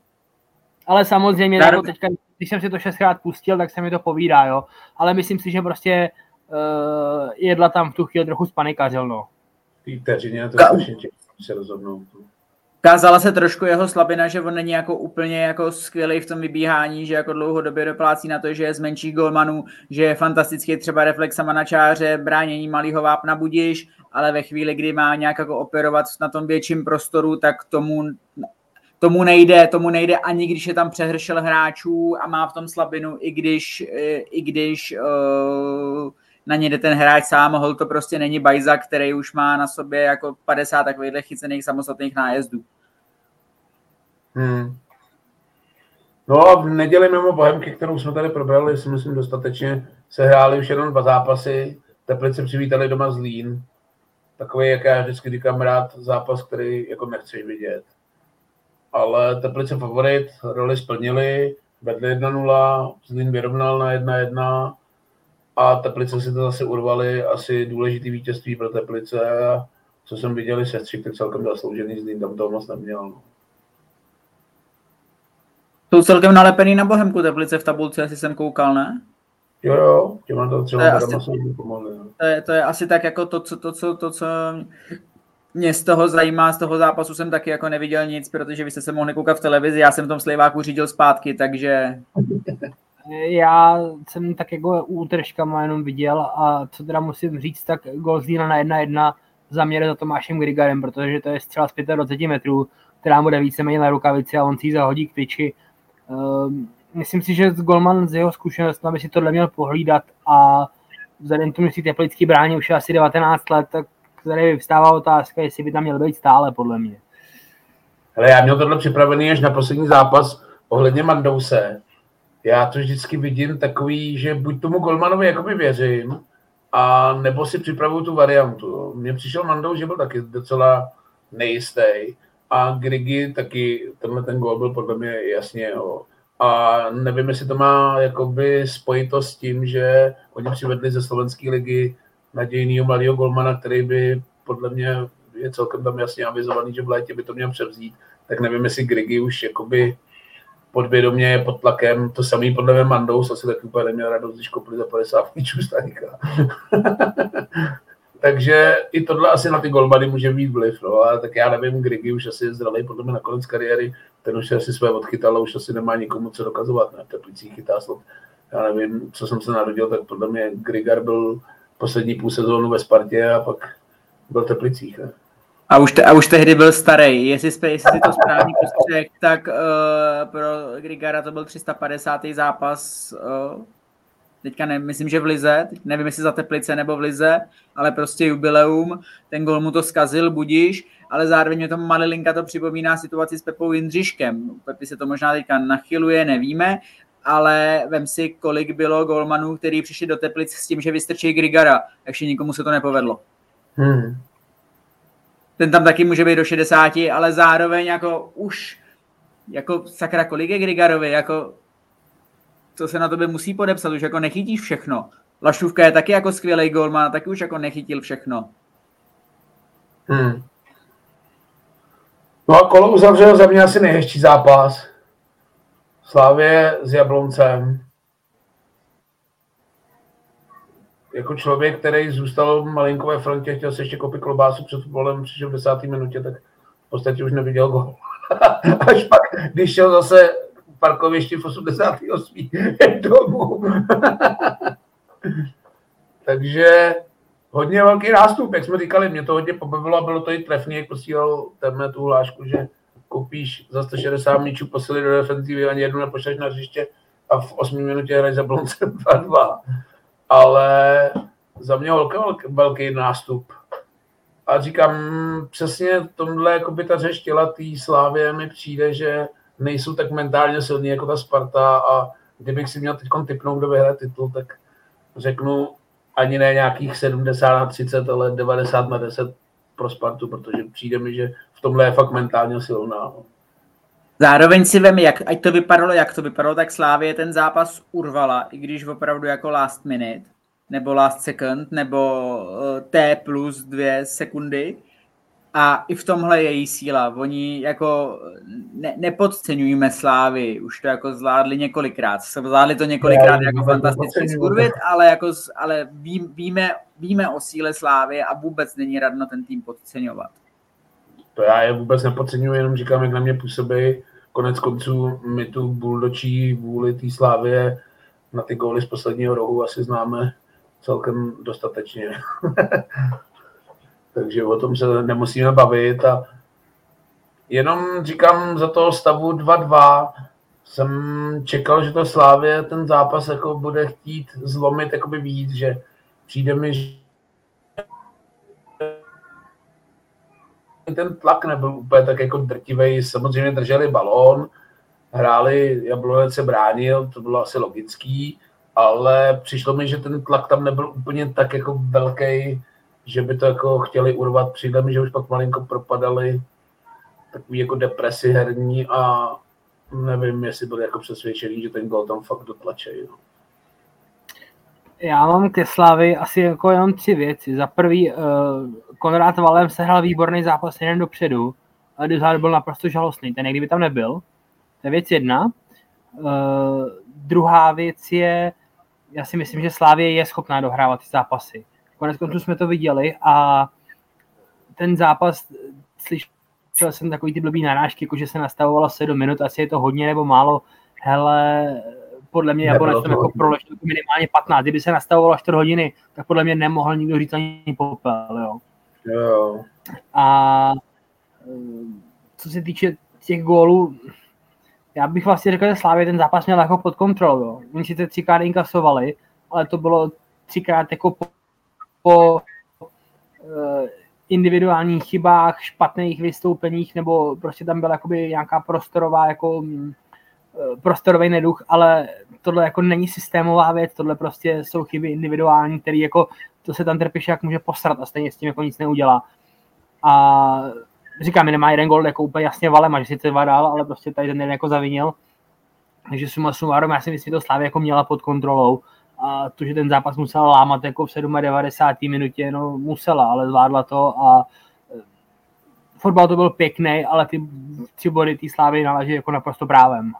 Ale samozřejmě, Dar... jako teďka, když jsem si to šestkrát pustil, tak se mi to povídá, jo. Ale myslím si, že prostě uh, jedla tam v tu chvíli trochu spanikařil, no té vteřině to Ka- se rozhodnout. Kázala se trošku jeho slabina, že on není jako úplně jako skvělý v tom vybíhání, že jako dlouhodobě doplácí na to, že je z menších golmanů, že je fantastický třeba reflexama na čáře, bránění malého vápna budíš, ale ve chvíli, kdy má nějak jako operovat na tom větším prostoru, tak tomu tomu nejde, tomu nejde ani když je tam přehršel hráčů a má v tom slabinu, i když, i když uh, na ně jde ten hráč sám, hol to prostě není Bajza, který už má na sobě jako 50 takových chycených samostatných nájezdů. Hmm. No a v neděli mimo Bohemky, kterou jsme tady probrali, si myslím dostatečně, se hráli už jenom dva zápasy. Teplice přivítali doma Zlín. Takový, jak já vždycky říkám rád, zápas, který jako nechceš vidět. Ale Teplice favorit, roli splnili, vedli 1-0, Zlín vyrovnal na 1-1 a Teplice si to zase urvali, asi důležitý vítězství pro Teplice. Co jsem viděli sestřik, tak celkem zasloužený Zlín tam toho moc neměl. No. Jsou celkem nalepený na Bohemku Teplice v tabulce, jestli jsem koukal, ne? Jo, jo, těma to třeba to je, asi, pomohli, no. to, je, to je asi tak jako to, co, to, co, to, co mě z toho zajímá, z toho zápasu jsem taky jako neviděl nic, protože vy jste se mohli koukat v televizi, já jsem v tom sliváku řídil zpátky, takže... Já jsem tak jako útržkama jenom viděl a co teda musím říct, tak gol z na 1-1 zaměr za Tomášem Grigarem, protože to je střela z 25 metrů, která bude víceméně na rukavici a on si ji zahodí k tyči. Ehm, myslím si, že Golman z jeho zkušeností by si tohle měl pohlídat a vzhledem tomu, že si teplický brání už asi 19 let, tak tady vstává otázka, jestli by tam měl být stále, podle mě. Ale já měl tohle připravený až na poslední zápas ohledně Mandouse. Já to vždycky vidím takový, že buď tomu Golmanovi jakoby věřím, a nebo si připravuju tu variantu. Mně přišel Mandou, že byl taky docela nejistý a Grigi taky, tenhle ten gol byl podle mě jasně, jo. A nevím, jestli to má jakoby spojitost s tím, že oni přivedli ze slovenské ligy nadějného mladého golmana, který by podle mě je celkem tam jasně avizovaný, že v létě by to měl převzít, tak nevím, jestli Grigi už jakoby podvědomě je pod tlakem. To samý podle mě Mandous asi taky úplně neměl radost, když kopli za 50 míčů Stanika. Takže i tohle asi na ty golmany může mít vliv, no, ale tak já nevím, Grigi už asi je zdravý, podle mě na konec kariéry, ten už asi své odchytal a už asi nemá nikomu co dokazovat, ne, Teplicích chytá slov. Já nevím, co jsem se narodil, tak podle mě Grigar byl poslední půl sezónu ve Spartě a pak byl Teplicích. Ne? A už, te, a už tehdy byl starý. Jestli, jestli si to správně postřeh, tak uh, pro Grigara to byl 350. zápas uh, teďka ne, myslím, že v Lize, teď nevím, jestli za Teplice nebo v Lize, ale prostě jubileum, ten gol mu to zkazil, budíš, ale zároveň mě to malilinka to připomíná situaci s Pepou Jindřiškem. Pepi se to možná teďka nachyluje, nevíme, ale vem si, kolik bylo golmanů, který přišli do Teplic s tím, že vystrčí Grigara, takže nikomu se to nepovedlo. Hmm. Ten tam taky může být do 60, ale zároveň jako už jako sakra, kolik je Grigarovi, jako to se na tebe musí podepsat, už jako nechytíš všechno. Lašůvka je taky jako skvělý golman, taky už jako nechytil všechno. Hmm. No a kolo uzavřel za mě asi nejhezčí zápas. Slávě s Jabloncem. Jako člověk, který zůstal malinko ve frontě, chtěl se ještě koupit klobásu před fotbalem, přišel v desátý minutě, tak v podstatě už neviděl gol. Až pak, když šel zase parkovišti v 88. domů. Takže hodně velký nástup, jak jsme říkali, mě to hodně pobavilo a bylo to i trefný, jak posílal tenhle tu hlášku, že koupíš za 160 míčů posily do defenzivy, ani jednu nepošleš na hřiště a v 8 minutě hraješ za Bloncem 2-2. Ale za mě velký, velký, nástup. A říkám, přesně tomhle jako by ta řeš těla té slávě mi přijde, že nejsou tak mentálně silní jako ta Sparta a kdybych si měl teď typnout, kdo vyhraje titul, tak řeknu ani ne nějakých 70 na 30, ale 90 na 10 pro Spartu, protože přijde mi, že v tomhle je fakt mentálně silná. Zároveň si vem, jak, ať to vypadalo, jak to vypadalo, tak Slávě ten zápas urvala, i když opravdu jako last minute, nebo last second, nebo uh, T plus dvě sekundy, a i v tomhle je její síla. Oni jako ne, nepodceňujeme Slávy, už to jako zvládli několikrát. Zvládli to několikrát jako fantasticky skurvit, ale, jako, ale ví, víme, víme o síle Slávy a vůbec není radno ten tým podceňovat. To já je vůbec nepodceňuji, jenom říkám, jak na mě působí. Konec konců my tu buldočí vůli té Slávě na ty góly z posledního rohu asi známe celkem dostatečně. takže o tom se nemusíme bavit a Jenom říkám za toho stavu 2-2, jsem čekal, že to Slávě ten zápas jako bude chtít zlomit víc, že přijde mi, ten tlak nebyl úplně tak jako drtivý. Samozřejmě drželi balón, hráli, Jablonec se bránil, to bylo asi logický, ale přišlo mi, že ten tlak tam nebyl úplně tak jako velký, že by to jako chtěli urvat. Přijde mi, že už pak malinko propadali takový jako depresi herní a nevím, jestli byli jako přesvědčený, že ten gol tam fakt dotlačí. No. Já mám ke Slavy asi jako jenom tři věci. Za prvý, uh, Konrad Valem sehrál výborný zápas jeden dopředu, ale Dezard byl naprosto žalostný. Ten kdyby tam nebyl. To je věc jedna. Uh, druhá věc je, já si myslím, že Slávě je schopná dohrávat ty zápasy. Konec konců jsme to viděli a ten zápas, slyšel jsem takový ty blbý narážky, jako že se nastavovalo 7 minut, asi je to hodně nebo málo. Hele, podle mě Jablonec tam jako proležel minimálně 15. Kdyby se nastavovalo 4 hodiny, tak podle mě nemohl nikdo říct ani popel, jo. jo. A eh, co se týče těch gólů, já bych vlastně řekl, že Slávě ten zápas měl jako pod kontrolou. Oni si ty třikrát inkasovali, ale to bylo třikrát jako po, po uh, individuálních chybách, špatných vystoupeních, nebo prostě tam byla jakoby nějaká prostorová jako um, prostorový neduch, ale tohle jako není systémová věc, tohle prostě jsou chyby individuální, který jako to se tam trpíš, jak může posrat a stejně s tím jako nic neudělá. A říkám, mi nemá jeden gol jako úplně jasně valem, a že sice dva dál, ale prostě tady ten jeden jako zavinil. Takže suma sumárom, já si myslím, že to Slávě jako měla pod kontrolou. A to, že ten zápas musela lámat jako v 97. minutě, no musela, ale zvládla to a e, fotbal to byl pěkný, ale ty tři body té Slávy naleží jako naprosto právem.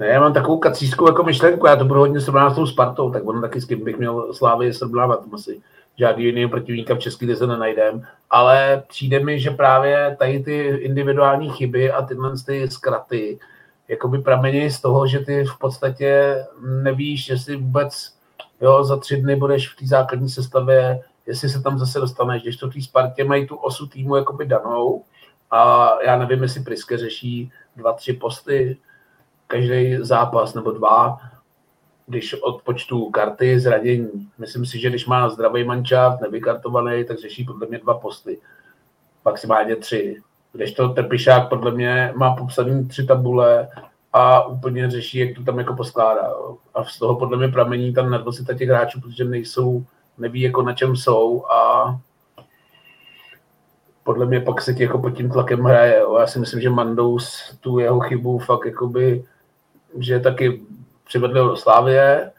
Ne, já mám takovou kacířskou jako myšlenku, já to budu hodně srovnávat s tou Spartou, tak ono taky s kým bych měl Slávy srovnávat, asi žádný jiný protivníka v České lize nenajdem, ale přijde mi, že právě tady ty individuální chyby a tyhle ty zkraty jakoby pramení z toho, že ty v podstatě nevíš, jestli vůbec jo, za tři dny budeš v té základní sestavě, jestli se tam zase dostaneš, když to v té Spartě mají tu osu týmu jakoby danou a já nevím, jestli Priske řeší dva, tři posty každý zápas nebo dva, když odpočtu karty zranění. Myslím si, že když má zdravý mančát, nevykartovaný, tak řeší podle mě dva posty. Maximálně tři. Když to Trpišák podle mě má popsaný tři tabule a úplně řeší, jak to tam jako poskládá. A z toho podle mě pramení tam nervozita těch hráčů, protože nejsou, neví jako na čem jsou a podle mě pak se ti jako pod tím tlakem hraje. Já si myslím, že Mandous tu jeho chybu fakt jakoby, že taky přivedl do Slávě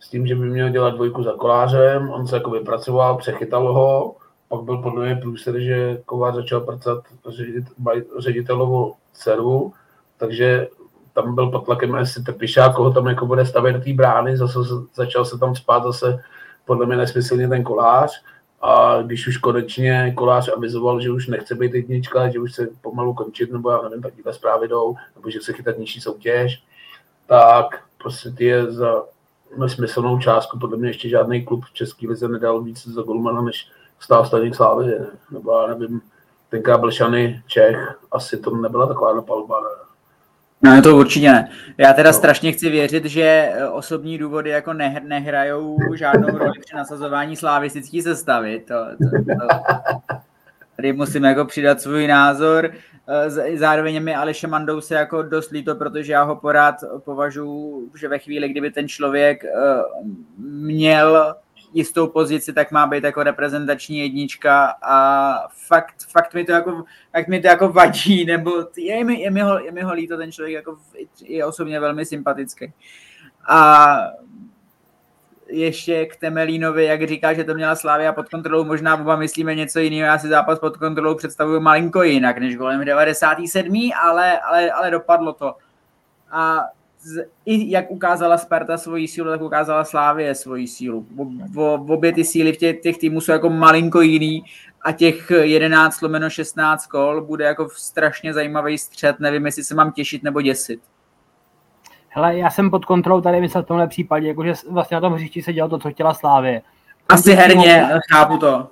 s tím, že by měl dělat dvojku za kolářem, on se jako vypracoval, přechytal ho, pak byl podle mě průser, že Kovář začal pracat ředitelovu dceru, takže tam byl pod tlakem jestli Trpišák, koho tam jako bude stavět té brány, zase začal se tam spát zase podle mě nesmyslně ten kolář. A když už konečně kolář avizoval, že už nechce být jednička, že už se pomalu končit, nebo já nevím, takové zprávy jdou, nebo že chce chytat nižší soutěž, tak prostě ty je za nesmyslnou částku, podle mě ještě žádný klub v České lize nedal víc za golmana, než stál Staněk Slávy, nebo já nevím, tenkrát byl Šany Čech, asi to nebyla taková napalba, ne? No to určitě ne. Já teda no. strašně chci věřit, že e, osobní důvody jako ne, nehrajou žádnou roli při nasazování slavistické sestavy. To, to, to, tady musím jako přidat svůj názor. E, zároveň mi Aleše Mandou se jako dost líto, protože já ho porád považuji, že ve chvíli, kdyby ten člověk e, měl jistou pozici, tak má být jako reprezentační jednička a fakt, fakt mi to jako, fakt mi to jako vadí, nebo je mi, je mi, ho, je mi ho líto, ten člověk jako je osobně velmi sympatický. A ještě k Temelínovi, jak říká, že to měla Slávia pod kontrolou, možná oba myslíme něco jiného, já si zápas pod kontrolou představuju malinko jinak, než golem 97. ale, ale, ale dopadlo to. A i jak ukázala Sparta svoji sílu, tak ukázala Slávě svoji sílu. V, obě ty síly v těch, těch týmů jsou jako malinko jiný a těch 11 lomeno 16 kol bude jako strašně zajímavý střed. Nevím, jestli se mám těšit nebo děsit. Hele, já jsem pod kontrolou tady myslel v tomhle případě, jakože vlastně na tom hřišti se dělalo to, co chtěla Slávě. Asi herně, chápu to.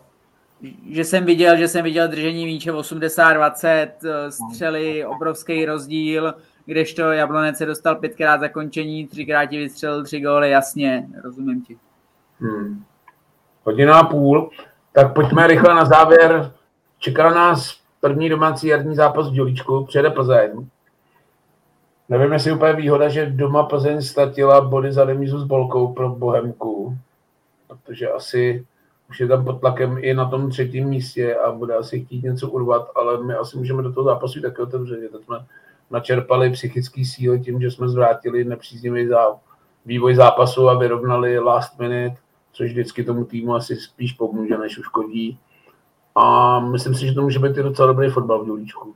že jsem viděl, že jsem viděl držení míče 80-20, střely, obrovský rozdíl, kdežto Jablonec se dostal pětkrát zakončení, třikrát ti vystřelil tři góly, jasně, rozumím ti. Hmm. Hodina a půl, tak pojďme rychle na závěr. Čeká nás první domácí jarní zápas v Dělíčku, přijede Plzeň. Nevím, jestli je úplně výhoda, že doma Plzeň ztratila body za remízu s Bolkou pro Bohemku, protože asi už je tam pod tlakem i na tom třetím místě a bude asi chtít něco urvat, ale my asi můžeme do toho zápasu taky otevřeně. Tak jsme načerpali psychický síly tím, že jsme zvrátili nepříznivý zá, vývoj zápasu a vyrovnali last minute, což vždycky tomu týmu asi spíš pomůže, než uškodí. A myslím si, že to může být i docela dobrý fotbal v Dělíčku.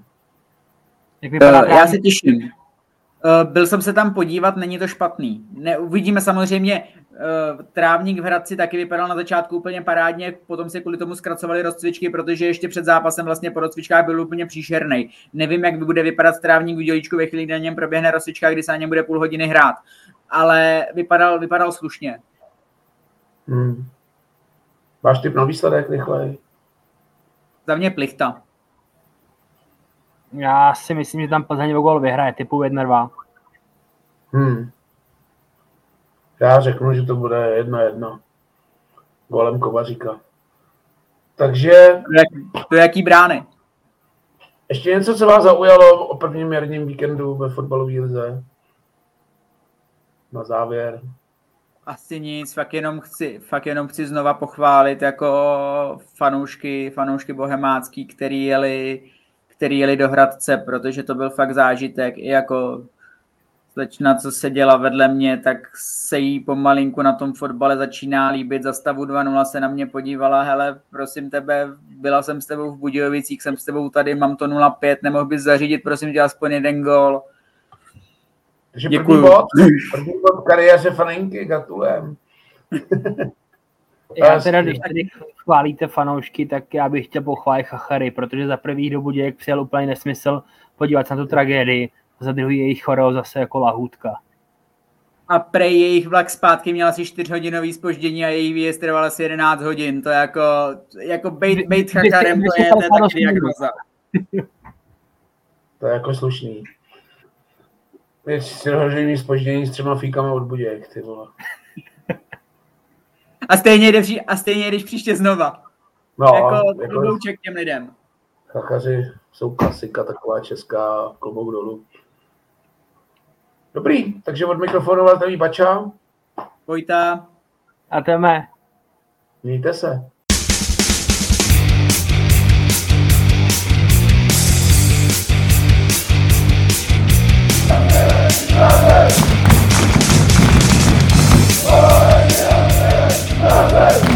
Uh, já se těším. Uh, byl jsem se tam podívat, není to špatný. Ne, uvidíme samozřejmě, uh, trávník v Hradci taky vypadal na začátku úplně parádně, potom se kvůli tomu zkracovali rozcvičky, protože ještě před zápasem vlastně po rozcvičkách byl úplně příšerný. Nevím, jak bude vypadat trávník v Dělíčku ve chvíli, kdy na něm proběhne rozcvička, kdy se na něm bude půl hodiny hrát. Ale vypadal, vypadal slušně. Hmm. Máš typ na výsledek rychlej? Za mě plichta. Já si myslím, že tam Plzeň o gol vyhraje, typu 1-2. Hmm. Já řeknu, že to bude 1-1. Golem Kovaříka. Takže... To jaký brány? Ještě něco, co vás zaujalo o prvním jarním víkendu ve fotbalové lize? Na závěr asi nic, fakt jenom chci, fakt jenom chci znova pochválit jako fanoušky, fanoušky bohemácký, který jeli, který jeli do Hradce, protože to byl fakt zážitek. I jako slečna, co seděla vedle mě, tak se jí pomalinku na tom fotbale začíná líbit. Za stavu 2-0 se na mě podívala, hele, prosím tebe, byla jsem s tebou v Budějovicích, jsem s tebou tady, mám to 0-5, nemohl bys zařídit, prosím tě, aspoň jeden gol. Takže Děkuju. první bod, první bod kariéře Franky, gratulujem. Já teda, když tady chválíte fanoušky, tak já bych chtěl pochválit Chachary, protože za prvý do Budějek přijel úplně nesmysl podívat se na tu tragédii, za druhý jejich choreo zase jako lahůdka. A prej jejich vlak zpátky měl asi 4 hodinový spoždění a jejich výjezd trval asi 11 hodin. To je jako, jako bejt, bejt Chacharem, to je, to je taky diagnoza. To je jako slušný. Je si spoždění s třema fíkama od Budějek, ty vole. A stejně, jde, a stejně jdeš příště znova. No, jako, jako těm lidem. Chachaři jsou klasika, taková česká, klobouk dolů. Dobrý, takže od mikrofonu vás zdraví Bača. Vojta. A teme. Mějte se. Amen.